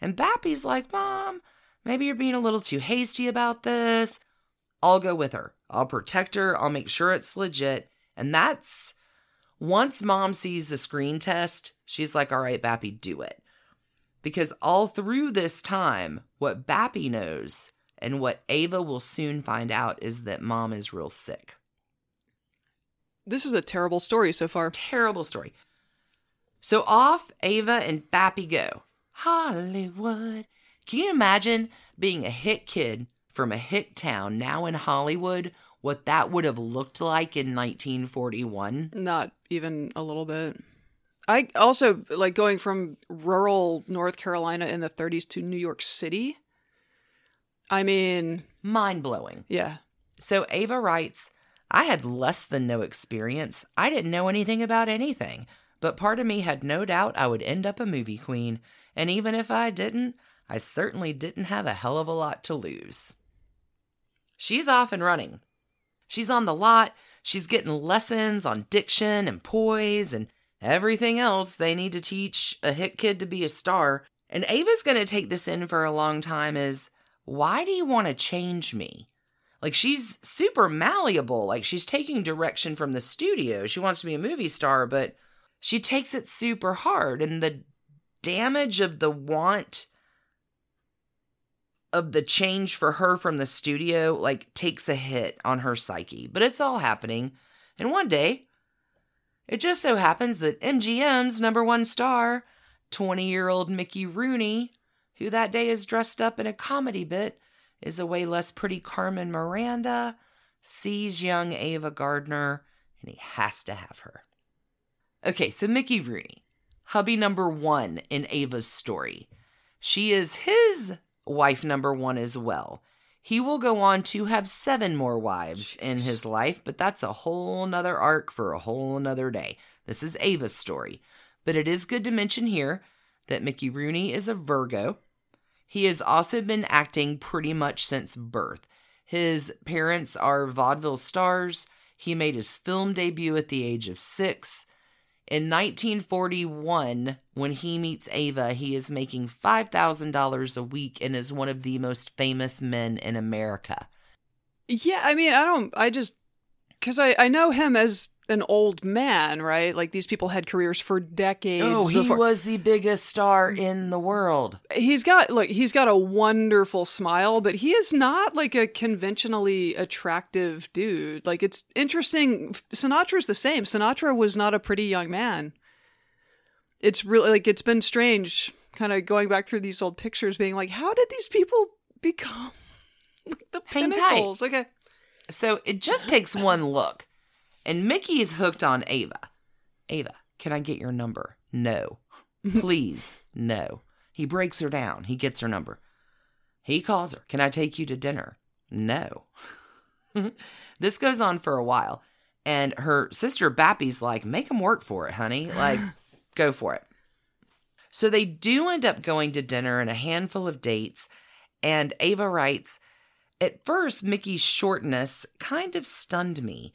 And Bappie's like, Mom, maybe you're being a little too hasty about this. I'll go with her. I'll protect her. I'll make sure it's legit. And that's once mom sees the screen test, she's like, All right, Bappie, do it. Because all through this time, what Bappie knows and what Ava will soon find out is that mom is real sick. This is a terrible story so far. Terrible story. So off Ava and Bappie go. Hollywood. Can you imagine being a hit kid from a hit town now in Hollywood? What that would have looked like in 1941? Not even a little bit. I also like going from rural North Carolina in the 30s to New York City. I mean, Mind blowing. yeah. So Ava writes, I had less than no experience. I didn't know anything about anything, but part of me had no doubt I would end up a movie queen. And even if I didn't, I certainly didn't have a hell of a lot to lose. She's off and running. She's on the lot. She's getting lessons on diction and poise and everything else they need to teach a hit kid to be a star. And Ava's going to take this in for a long time is why do you want to change me? Like she's super malleable. Like she's taking direction from the studio. She wants to be a movie star, but she takes it super hard. And the damage of the want of the change for her from the studio like takes a hit on her psyche. But it's all happening. And one day, it just so happens that MGM's number one star, 20 year old Mickey Rooney, who that day is dressed up in a comedy bit, is a way less pretty Carmen Miranda, sees young Ava Gardner, and he has to have her. Okay, so Mickey Rooney, hubby number one in Ava's story. She is his wife number one as well. He will go on to have seven more wives in his life, but that's a whole nother arc for a whole nother day. This is Ava's story. But it is good to mention here that Mickey Rooney is a Virgo. He has also been acting pretty much since birth. His parents are vaudeville stars. He made his film debut at the age of six. In 1941, when he meets Ava, he is making $5,000 a week and is one of the most famous men in America. Yeah, I mean, I don't, I just, because I, I know him as an old man, right? Like these people had careers for decades. Oh, he before. was the biggest star in the world. He's got like he's got a wonderful smile, but he is not like a conventionally attractive dude. Like it's interesting. Sinatra's the same. Sinatra was not a pretty young man. It's really like it's been strange, kind of going back through these old pictures, being like, how did these people become like the Hang tight. Okay. So it just takes one look. And Mickey is hooked on Ava. Ava, can I get your number? No. Please, no. He breaks her down. He gets her number. He calls her. Can I take you to dinner? No. this goes on for a while. And her sister Bappie's like, make him work for it, honey. Like, go for it. So they do end up going to dinner and a handful of dates. And Ava writes, At first, Mickey's shortness kind of stunned me.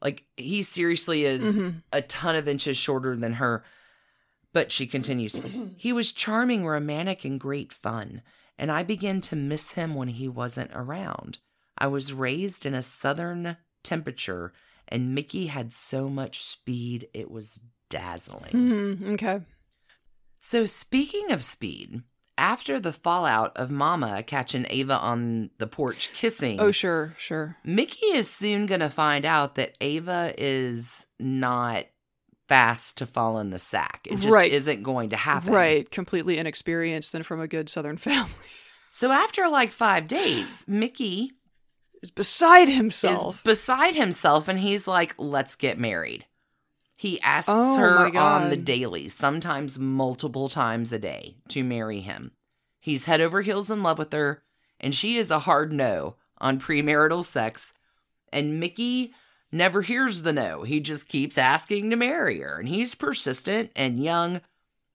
Like, he seriously is Mhm. a ton of inches shorter than her. But she continues, He was charming, romantic, and great fun. And I began to miss him when he wasn't around. I was raised in a southern temperature, and Mickey had so much speed, it was dazzling. Mhm, Okay. So, speaking of speed, after the fallout of Mama catching Ava on the porch kissing, Oh, sure, sure. Mickey is soon going to find out that Ava is not fast to fall in the sack. It just Right. isn't going to happen. Right. Completely inexperienced and from a good Southern family. So, after like five dates, Mickey Is beside himself. is beside himself and he's like, let's get married. He asks Oh, her on the daily, sometimes multiple times a day, to marry him. He's head over heels in love with her, and she is a hard no on premarital sex. And Mickey never hears the no. He just keeps asking to marry her, and he's persistent and young.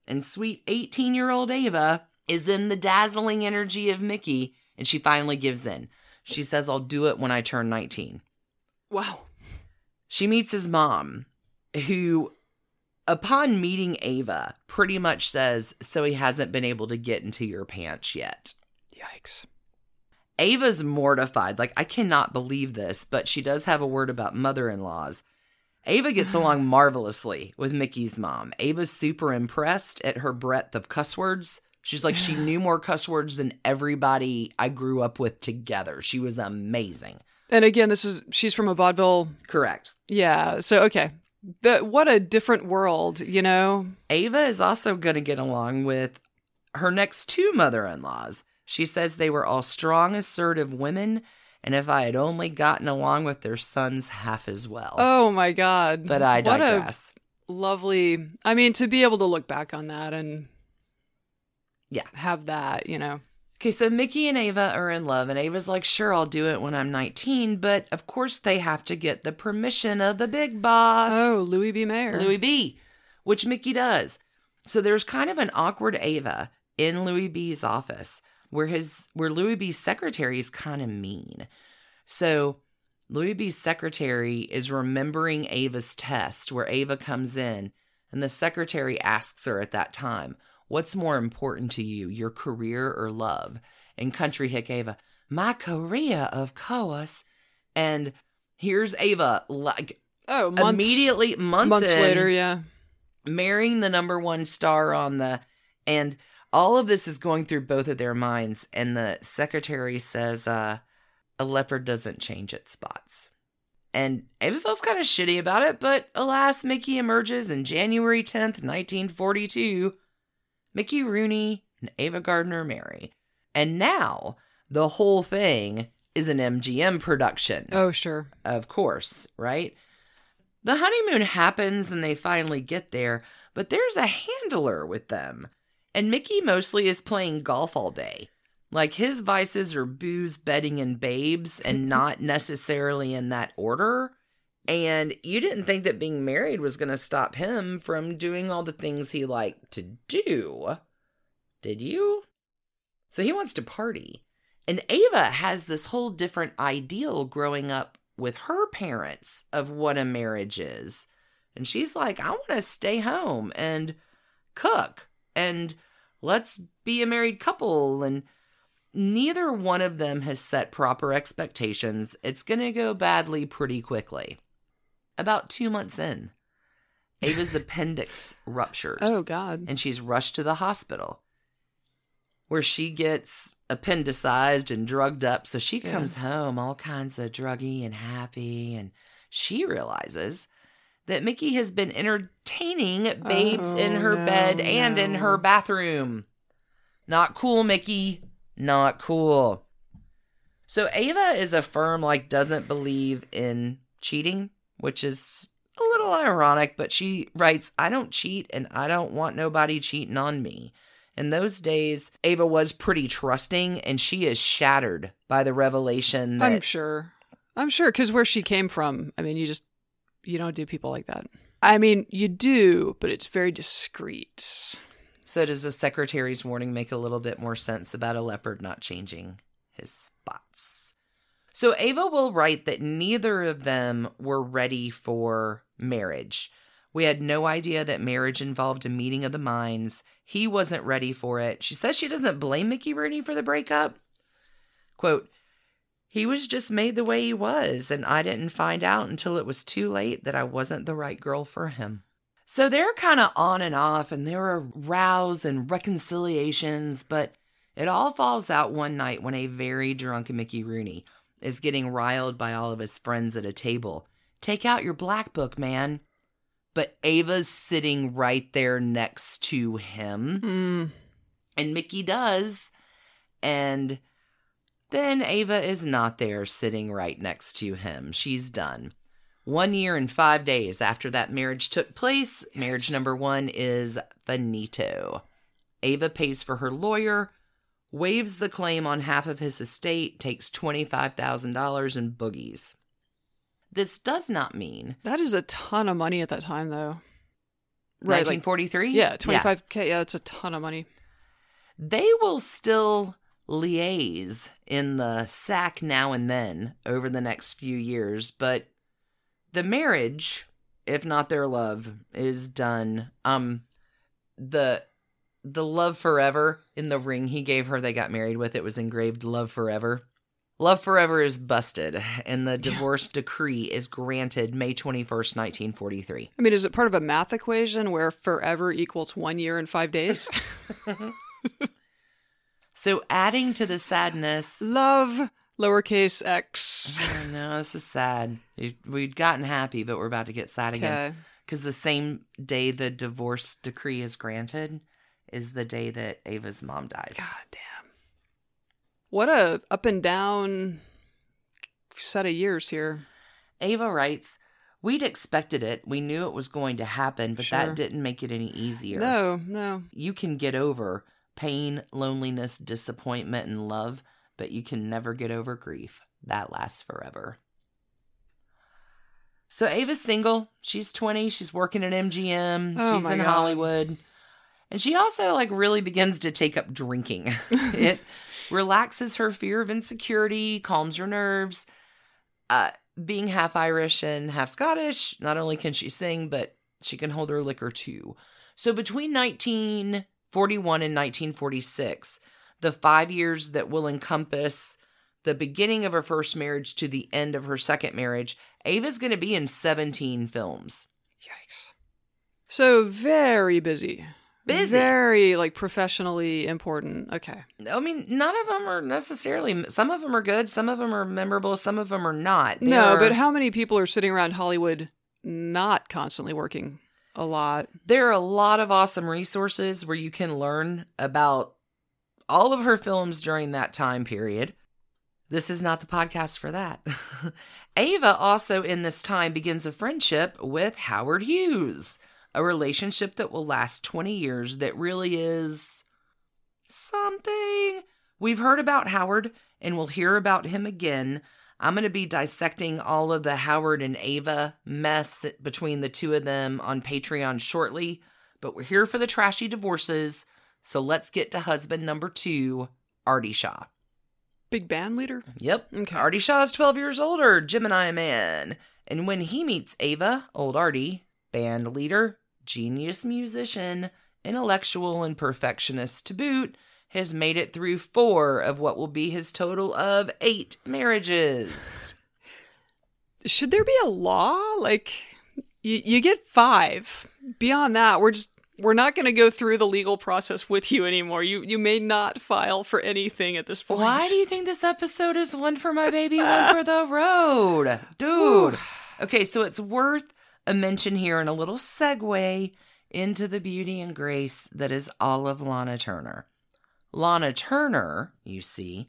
And sweet 18 year old Ava is in the dazzling energy of Mickey, and she finally gives in. She says, I'll do it when I turn 19. wow. She meets his mom, who, upon meeting Ava, pretty much says, So he hasn't been able to get into your pants yet. Yikes. Ava's mortified. Like, I cannot believe this, but she does have a word about mother in laws. Ava gets along marvelously with Mickey's mom. Ava's super impressed at her breadth of cuss words. She's like, she knew more cuss words than everybody I grew up with together. She was amazing. And again, this is she's from a vaudeville. Correct. Yeah. So okay. But what a different world, you know? Ava is also going to get along with her next two mother in laws. She says they were all strong, assertive women, and if I had only gotten along with their sons half as well. Oh my god. but I What a digress. lovely. I mean, to be able to look back on that and Yeah. have that, you know. Okay, so Mickey and Ava are in love, and Ava's like, sure, I'll do it when I'm 19, but of course they have to get the permission of the big boss. Oh, Louis B. Mayer. Louis B, which Mickey does. So there's kind of an awkward Ava in Louis B's office where his where Louis B's secretary is kind of mean. So Louis B's secretary is remembering Ava's test where Ava comes in and the secretary asks her at that time, "What's more important to you, your career or love?" And country hick Ava, "My career, of course." And here's Ava like Oh, months, immediately months, months in, later, yeah. marrying the number one star on the and all of this is going through both of their minds and the secretary says uh a leopard doesn't change its spots and Ava feels kind of shitty about it, but alas, Mickey emerges in January 10th, 1942. Mickey Rooney and Ava Gardner marry. And now the whole thing is an MGM production. Oh, sure. Of course, right? The honeymoon happens and they finally get there, but there's a handler with them. And Mickey mostly is playing golf all day. Like his vices are booze, betting, and babes, and not necessarily in that order. And you didn't think that being married was going to stop him from doing all the things he liked to do. Did you? So he wants to party. And Ava has this whole different ideal growing up with her parents of what a marriage is. And she's like, I want to stay home and cook and let's be a married couple. And neither one of them has set proper expectations. It's going to go badly pretty quickly. About two months in, Ava's appendix ruptures. Oh, God. And she's rushed to the hospital where she gets appendicized and drugged up. So she Yeah. comes home all kinds of druggy and happy. And she realizes that Mickey has been entertaining babes in Oh, her no, bed and in her bathroom. Not cool, Mickey. Not cool. So Ava is a firm like doesn't believe in cheating, which is a little ironic, but she writes, I don't cheat and I don't want nobody cheating on me. In those days, Ava was pretty trusting and she is shattered by the revelation that I'm sure. I'm sure because where she came from, I mean, you just you don't do people like that. I mean, you do, but it's very discreet. So does the secretary's warning make a little bit more sense about a leopard not changing his spots? So Ava will write that neither of them were ready for marriage. We had no idea that marriage involved a meeting of the minds. He wasn't ready for it. She says she doesn't blame Mickey Rooney for the breakup. Quote, he was just made the way he was, and I didn't find out until it was too late that I wasn't the right girl for him. So they're kind of on and off, and there are rows and reconciliations, but it all falls out one night when a very drunk Mickey Rooney is getting riled by all of his friends at a table. Take out your black book, man. But Ava's sitting right there next to him. Hmm. And Mickey does. And then Ava is not there sitting right next to him. She's done. One year and five days after that marriage took place, marriage number one is finito. Ava pays for her lawyer, waives the claim on half of his estate, takes $25,000 in boogies. This does not mean That is a ton of money at that time, though. Right, like 1943? yeah, twenty five k. Yeah, that's a ton of money. they will still liaise in the sack now and then over the next few years, but the marriage, if not their love, is done. Um the the love forever in the ring he gave her they got married with it was engraved love forever. Love forever is busted and the divorce decree is granted May 21st, 1943. I mean, is it part of a math equation where forever equals one year and five days? So adding to the sadness Love lowercase x. No this is sad. We- We'd gotten happy, but we're about to get sad again. Because the same day the divorce decree is granted is the day that Ava's mom dies. God damn. What a up and down set of years here. Ava writes, We'd expected it. We knew it was going to happen, but Sure. that didn't make it any easier. No, no. You can get over pain, loneliness, disappointment, and love, but you can never get over grief. That lasts forever. So Ava's single. She's 20. She's working at MGM. Oh she's in God. Hollywood. And she also like really begins to take up drinking. it relaxes her fear of insecurity, calms her nerves. Uh, being half Irish and half Scottish, not only can she sing, but she can hold her liquor too. So between 1941 and 1946, the five years that will encompass the beginning of her first marriage to the end of her second marriage, Ava's going to be in 17 films. Yikes. So very busy. Busy. Very like professionally important. Okay. I mean, none of them are necessarily, some of them are good, some of them are memorable, some of them are not. There no, are- but how many people are sitting around Hollywood not constantly working a lot? there are a lot of awesome resources where you can learn about all of her films during that time period. This is not the podcast for that. Ava also in this time begins a friendship with Howard Hughes, a relationship that will last 20 years that really is something. We've heard about Howard and we'll hear about him again. I'm going to be dissecting all of the Howard and Ava mess between the two of them on Patreon shortly, but we're here for the trashy divorces. So let's get to husband number two, Artie Shaw. Big band leader? Yep. Okay. Artie Shaw is 12 years older, Gemini man. And when he meets Ava, old Artie, band leader, genius musician, intellectual, and perfectionist to boot, has made it through four of what will be his total of eight marriages. Should there be a law? Like, you, you get five. Beyond that, we're just we're not going to go through the legal process with you anymore. You you may not file for anything at this point. Why do you think this episode is one for my baby, one for the road? Dude. Okay, so it's worth a mention here and a little segue into the beauty and grace that is all of Lana Turner. Lana Turner, you see,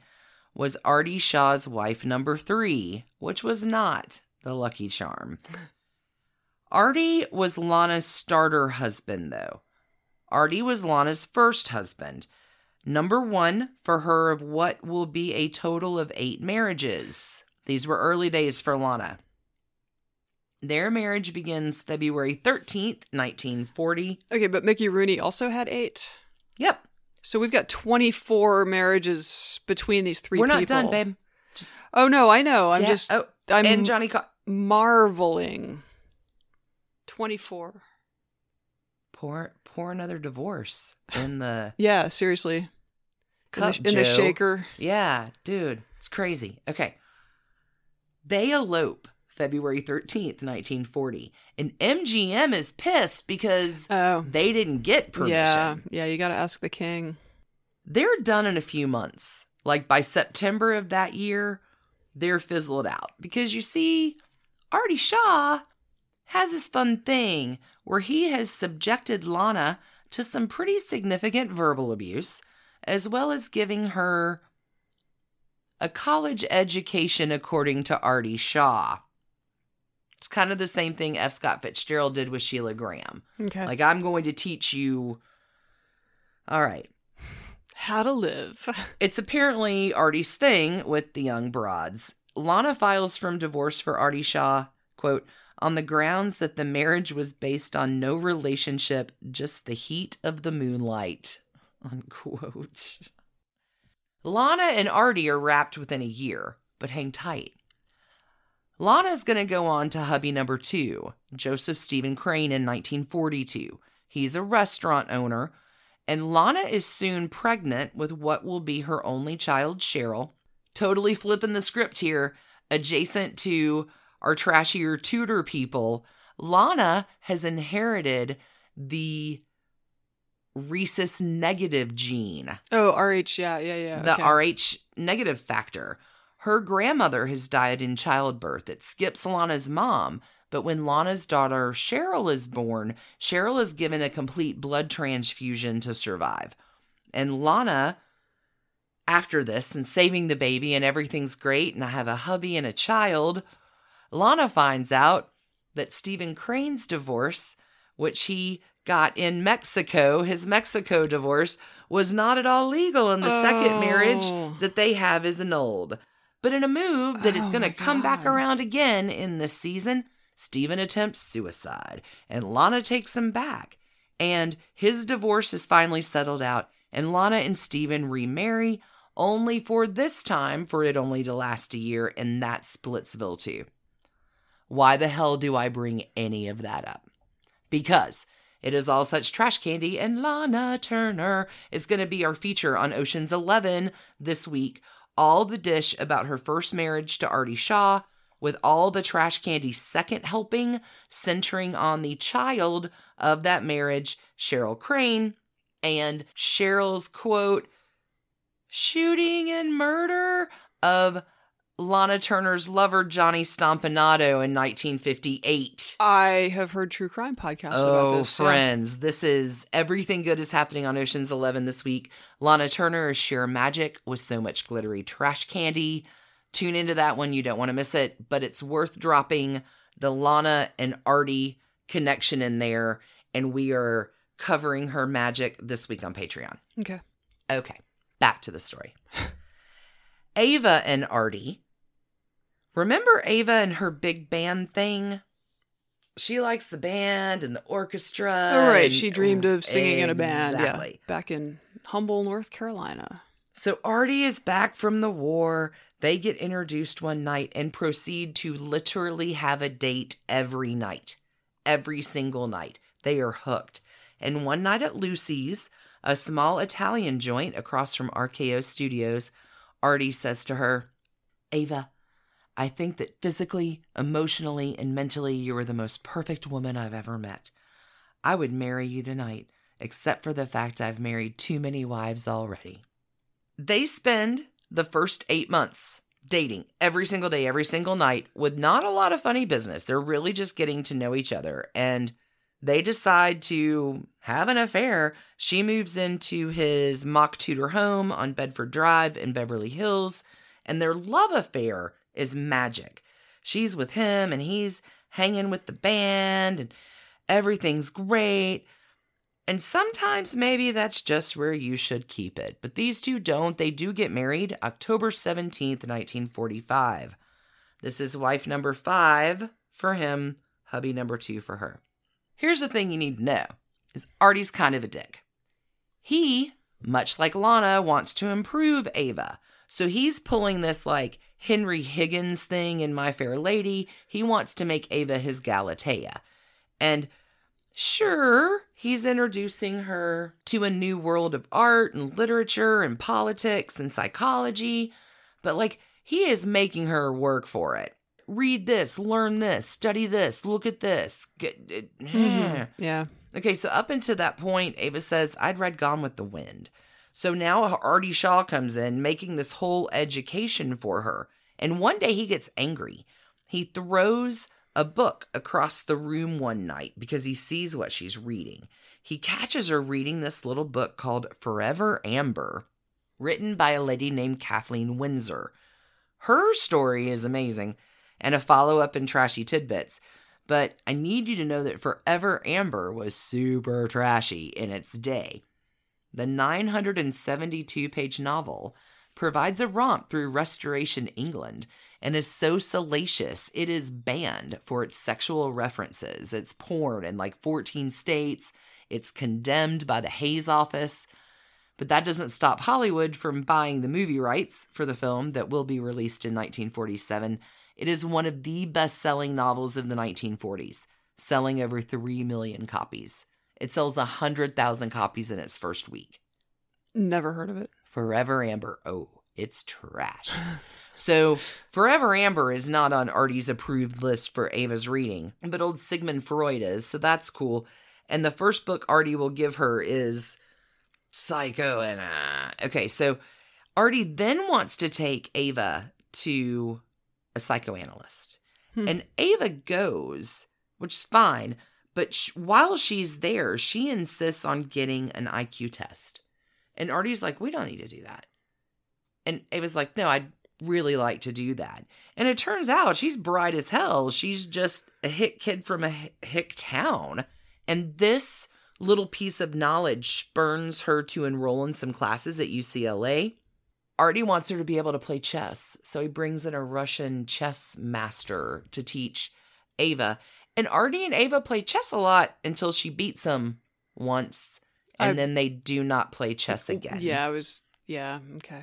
was Artie Shaw's wife number three, which was not the Lucky Charm. Artie was Lana's starter husband, though. Artie was Lana's first husband. Number one for her of what will be a total of eight marriages. These were early days for Lana. Their marriage begins February 13th, 1940. Okay, but Mickey Rooney also had eight. Yep. So we've got 24 marriages between these 3 We're not done, babe. Just Oh no, I know. I'm Yeah. just oh, I'm and Johnny Co- marveling. 24. pour pour another divorce in the Yeah, seriously. In the, in the shaker. Yeah, dude, it's crazy. Okay. They elope February 13th, 1940. And MGM is pissed because Oh. they didn't get permission. Yeah, yeah, you got to ask the king. They're done in a few months. Like by September of that year, they're fizzled out. Because you see, Artie Shaw has this fun thing where he has subjected Lana to some pretty significant verbal abuse, as well as giving her a college education according to Artie Shaw. It's kind of the same thing F. Scott Fitzgerald did with Sheilah Graham. Okay. Like, I'm going to teach you. All right. How to live. It's apparently Artie's thing with the young broads. Lana files from divorce for Artie Shaw, quote, on the grounds that the marriage was based on no relationship, just the heat of the moonlight, unquote. Lana and Artie are wrapped within a year, but hang tight. Lana's going to go on to hubby number two, Joseph Stephen Crane, in 1942. He's a restaurant owner, and Lana is soon pregnant with what will be her only child, Cheryl. Totally flipping the script here, adjacent to our trashier Tudor people, Lana has inherited the rhesus negative gene Oh, RH, yeah, yeah, yeah. the okay. RH negative factor. Her grandmother has died in childbirth. It skips Lana's mom. But when Lana's daughter Cheryl is born, Cheryl is given a complete blood transfusion to survive. And Lana, after this and saving the baby and everything's great, and I have a hubby and a child, Lana finds out that Stephen Crane's divorce, which he got in Mexico, his Mexico divorce, was not at all legal, and the second marriage Oh. that they have is annulled. But in a move that is Oh going to come back around again in this season, Stephen attempts suicide, and Lana takes him back. And his divorce is finally settled out, and Lana and Stephen remarry, only for this time for it only to last a year, and that's Splitsville too. Why the hell do I bring any of that up? Because it is all such trash candy, and Lana Turner is going to be our feature on Ocean's 11 this week. All the dish about her first marriage to Artie Shaw, with all the trash candy second helping centering on the child of that marriage, Cheryl Crane, and Cheryl's quote, shooting and murder of Lana Turner's lover, Johnny Stompanato, in 1958. I have heard true crime podcasts about Oh, this. yeah. friends, this is everything good is happening on Ocean's 11 this week. Lana Turner is sheer magic with so much glittery trash candy. Tune into that one, you don't want to miss it, but it's worth dropping the Lana and Artie connection in there, and we are covering her magic this week on Patreon. Okay. Okay, back to the story. Ava and Artie. Remember Ava and her big band thing? She likes the band and the orchestra. Oh, right. and- She dreamed of singing in a band. Yeah. Exactly. Back in Humble, North Carolina. So Artie is back from the war. They get introduced one night and proceed to literally have a date every night. every single night. They are hooked. And one night at Lucey's, a small Italian joint across from RKO Studios, Artie says to her, Ava, I think that physically, emotionally, and mentally, you are the most perfect woman I've ever met. I would marry you tonight, except for the fact I've married too many wives already. They spend the first eight months dating every single day, every single night, with not a lot of funny business. They're really just getting to know each other. And they decide to have an affair. She moves into his mock Tudor home on Bedford Drive in Beverly Hills, and their love affair is magic. She's with him, and he's hanging with the band, and everything's great. And sometimes maybe that's just where you should keep it. But these two don't. They do get married October 17th, 1945. This is wife number five for him, hubby number two for her. Here's the thing you need to know is Artie's kind of a dick. He, much like Lana, wants to improve Ava. So he's pulling this like Henry Higgins thing in My Fair Lady. He wants to make Ava his Galatea. And Sure, he's introducing her to a new world of art and literature and politics and psychology, but like he is making her work for it. Read this, learn this, study this, look at this. Get, mm-hmm. Yeah. Okay, so up until that point, Ava says, I'd read Gone with the Wind. So now Artie Shaw comes in, making this whole education for her. And one day he gets angry. He throws a book across the room one night because he sees what she's reading. He catches her reading this little book called Forever Amber, written by a lady named Kathleen Winsor. Her story is amazing and a follow up in Trashy Tidbits, but I need you to know that Forever Amber was super trashy in its day. The 972 page novel provides a romp through Restoration England and is so salacious, it is banned for its sexual references. It's porn in like 14 states. It's condemned by the Hays office. But that doesn't stop Hollywood from buying the movie rights for the film that will be released in 1947. It is one of the best selling novels of the 1940s, selling over 3 million copies. It sells 100,000 copies in its first week. Never heard of it. Forever Amber. Oh, it's trash. So, Forever Amber is not on Artie's approved list for Ava's reading, but old Sigmund Freud is, so that's cool. And the first book Artie will give her is Psycho and uh, okay, so Artie then wants to take Ava to a psychoanalyst. Hmm. And Ava goes, which is fine, but sh- while she's there, she insists on getting an IQ test. And Artie's like, "We don't need to do that." And Ava's like, "No, I'd really like to do that. And it turns out she's bright as hell. She's just a hick kid from a hick town. And this little piece of knowledge spurns her to enroll in some classes at UCLA. Artie wants her to be able to play chess. So he brings in a Russian chess master to teach Ava. And Artie and Ava play chess a lot until she beats him once. And I, then they do not play chess again. Yeah, I was, yeah, okay.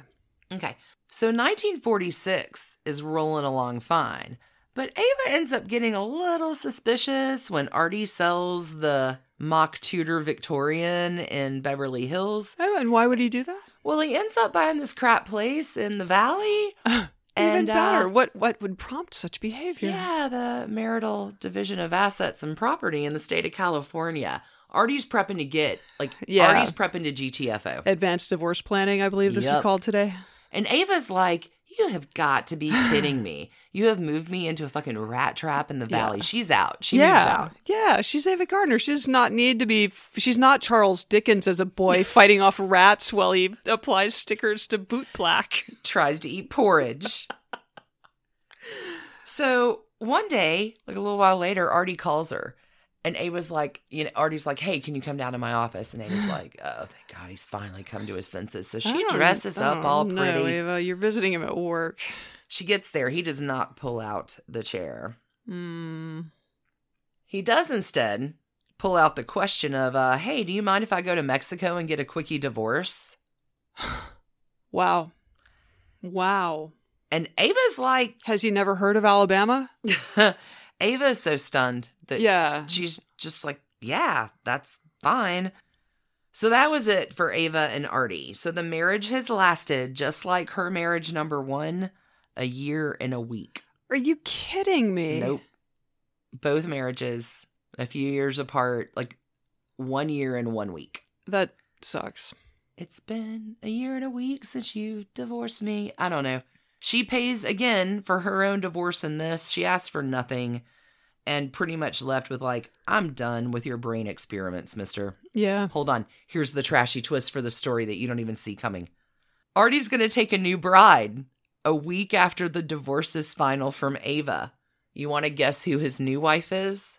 Okay. So 1946 is rolling along fine, but Ava ends up getting a little suspicious when Artie sells the mock Tudor Victorian in Beverly Hills. Oh, and why would he do that? Well, he ends up buying this crap place in the valley. and, Even better. Uh, what what would prompt such behavior? Yeah, the marital division of assets and property in the state of California. Artie's prepping to get like yeah. Artie's prepping to GTFO. Advanced divorce planning, I believe this yep. is called today. And Ava's like, you have got to be kidding me. You have moved me into a fucking rat trap in the valley. Yeah. She's out. She yeah. out. Yeah, she's Ava Gardner. She does not need to be, she's not Charles Dickens as a boy fighting off rats while he applies stickers to boot black. Tries to eat porridge. so one day, like a little while later, Artie calls her and Ava's like, you know, Artie's like, hey, can you come down to my office? And Ava's like, oh, thank God, he's finally come to his senses. So she dresses up all pretty. No, Ava, you're visiting him at work. She gets there. He does not pull out the chair. Mm. He does instead pull out the question of, uh, hey, do you mind if I go to Mexico and get a quickie divorce? wow. Wow. And Ava's like, Has he never heard of Alabama? Ava is so stunned That Yeah. she's just like, yeah, that's fine. So that was it for Ava and Artie. So the marriage has lasted just like her marriage number one, a year and a week. Are you kidding me? Nope. Both marriages a few years apart, like one year and one week. That sucks. It's been a year and a week since you divorced me. I don't know. She pays again for her own divorce in this. She asks for nothing and pretty much left with, like, I'm done with your brain experiments, mister. Yeah. Hold on. Here's the trashy twist for the story that you don't even see coming. Artie's going to take a new bride a week after the divorce is final from Ava. You want to guess who his new wife is?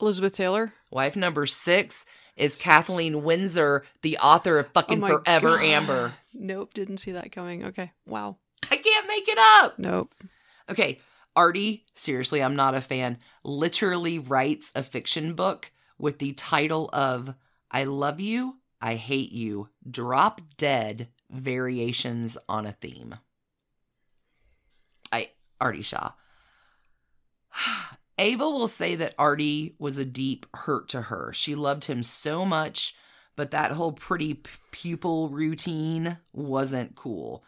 Elizabeth Taylor? Wife number six is Kathleen Winsor, the author of oh fucking Oh Forever God. Amber. Nope, didn't see that coming. Okay. Wow. I can't make it up. Nope. Okay, Artie, seriously, I'm not a fan, literally writes a fiction book with the title of I Love You, I Hate You, Drop Dead Variations on a Theme. I, Artie Shaw. Ava will say that Artie was a deep hurt to her. She loved him so much, but that whole pretty p- pupil routine wasn't cool.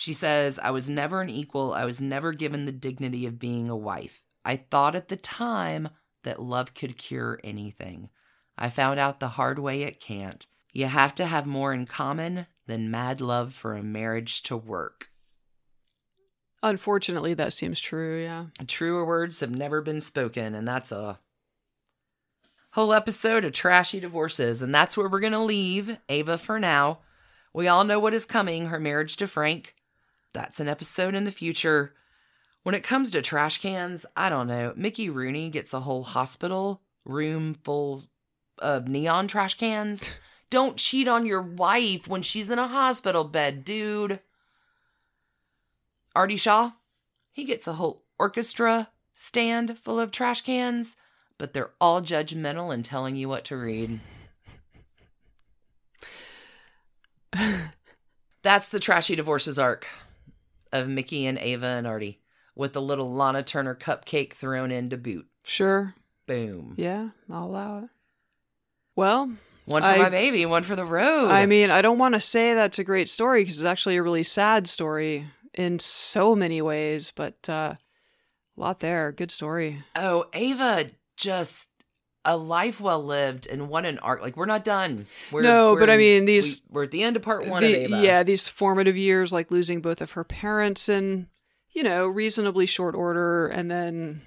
She says, I was never an equal. I was never given the dignity of being a wife. I thought at the time that love could cure anything. I found out the hard way it can't. You have to have more in common than mad love for a marriage to work. Unfortunately, that seems true. Yeah. Truer words have never been spoken, and that's a whole episode of trashy divorces. And that's where we're going to leave Ava for now. We all know what is coming her marriage to Frank. That's an episode in the future. When it comes to trash cans, I don't know. Mickey Rooney gets a whole hospital room full of neon trash cans. Don't cheat on your wife when she's in a hospital bed, dude. Artie Shaw, he gets a whole orchestra stand full of trash cans, but they're all judgmental and telling you what to read. That's the trashy divorces arc of Mickey and Ava and Artie, with a little Lana Turner cupcake thrown in to boot. Sure. Boom. Yeah, I'll allow it. Well, One for I- my baby, one for the road. I mean, I don't want to say that's a great story because it's actually a really sad story in so many ways, but uh, a lot there. Good story. oh, Ava just a life well lived and what an arc. Like we're not done. We're, No, but we're- I mean, these- we, are at the end of part one The- of Ava. yeah, these formative years, like losing both of her parents in, you know, reasonably short order, and then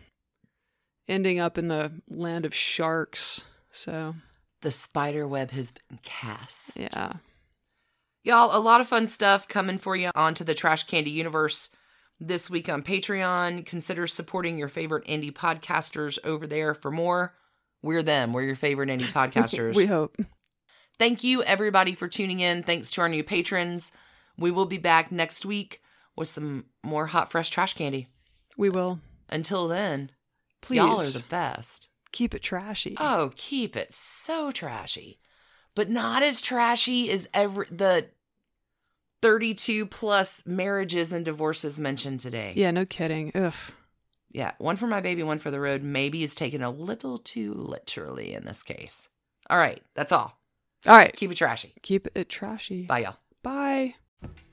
ending up in the land of sharks. So, the spider web has been cast. yeah. Y'all, a lot of fun stuff coming for you onto the Trash Candy universe this week on Patreon. Consider supporting your favorite indie podcasters over there for more. We're them. We're your favorite indie podcasters. we hope. Thank you, everybody, for tuning in. Thanks to our new patrons. We will be back next week with some more hot, fresh trash candy. We will. Until then, Please y'all are the best. keep it trashy. Oh, keep it so trashy, but not as trashy as every the thirty-two plus marriages and divorces mentioned today. yeah, no kidding. Ugh. Yeah, one for my baby, one for the road. Maybe is taken a little too literally in this case. All right, that's all. All right. Keep it trashy. Keep it trashy. Bye, y'all. Bye.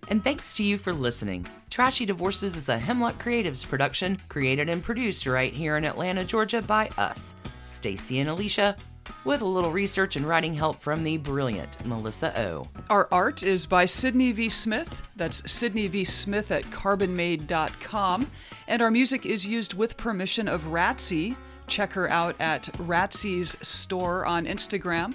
And thanks to you for listening. Trashy Divorces is a Hemlock Creatives production, created and produced right here in Atlanta, Georgia by us, Stacie and Alicia, with a little research and writing help from the brilliant Melissa O. Our art is by Sydney V. Smith. That's Sydney V. Smith at carbonmade.com. And our music is used with permission of Ratsy. Check her out at Ratsy's store on Instagram.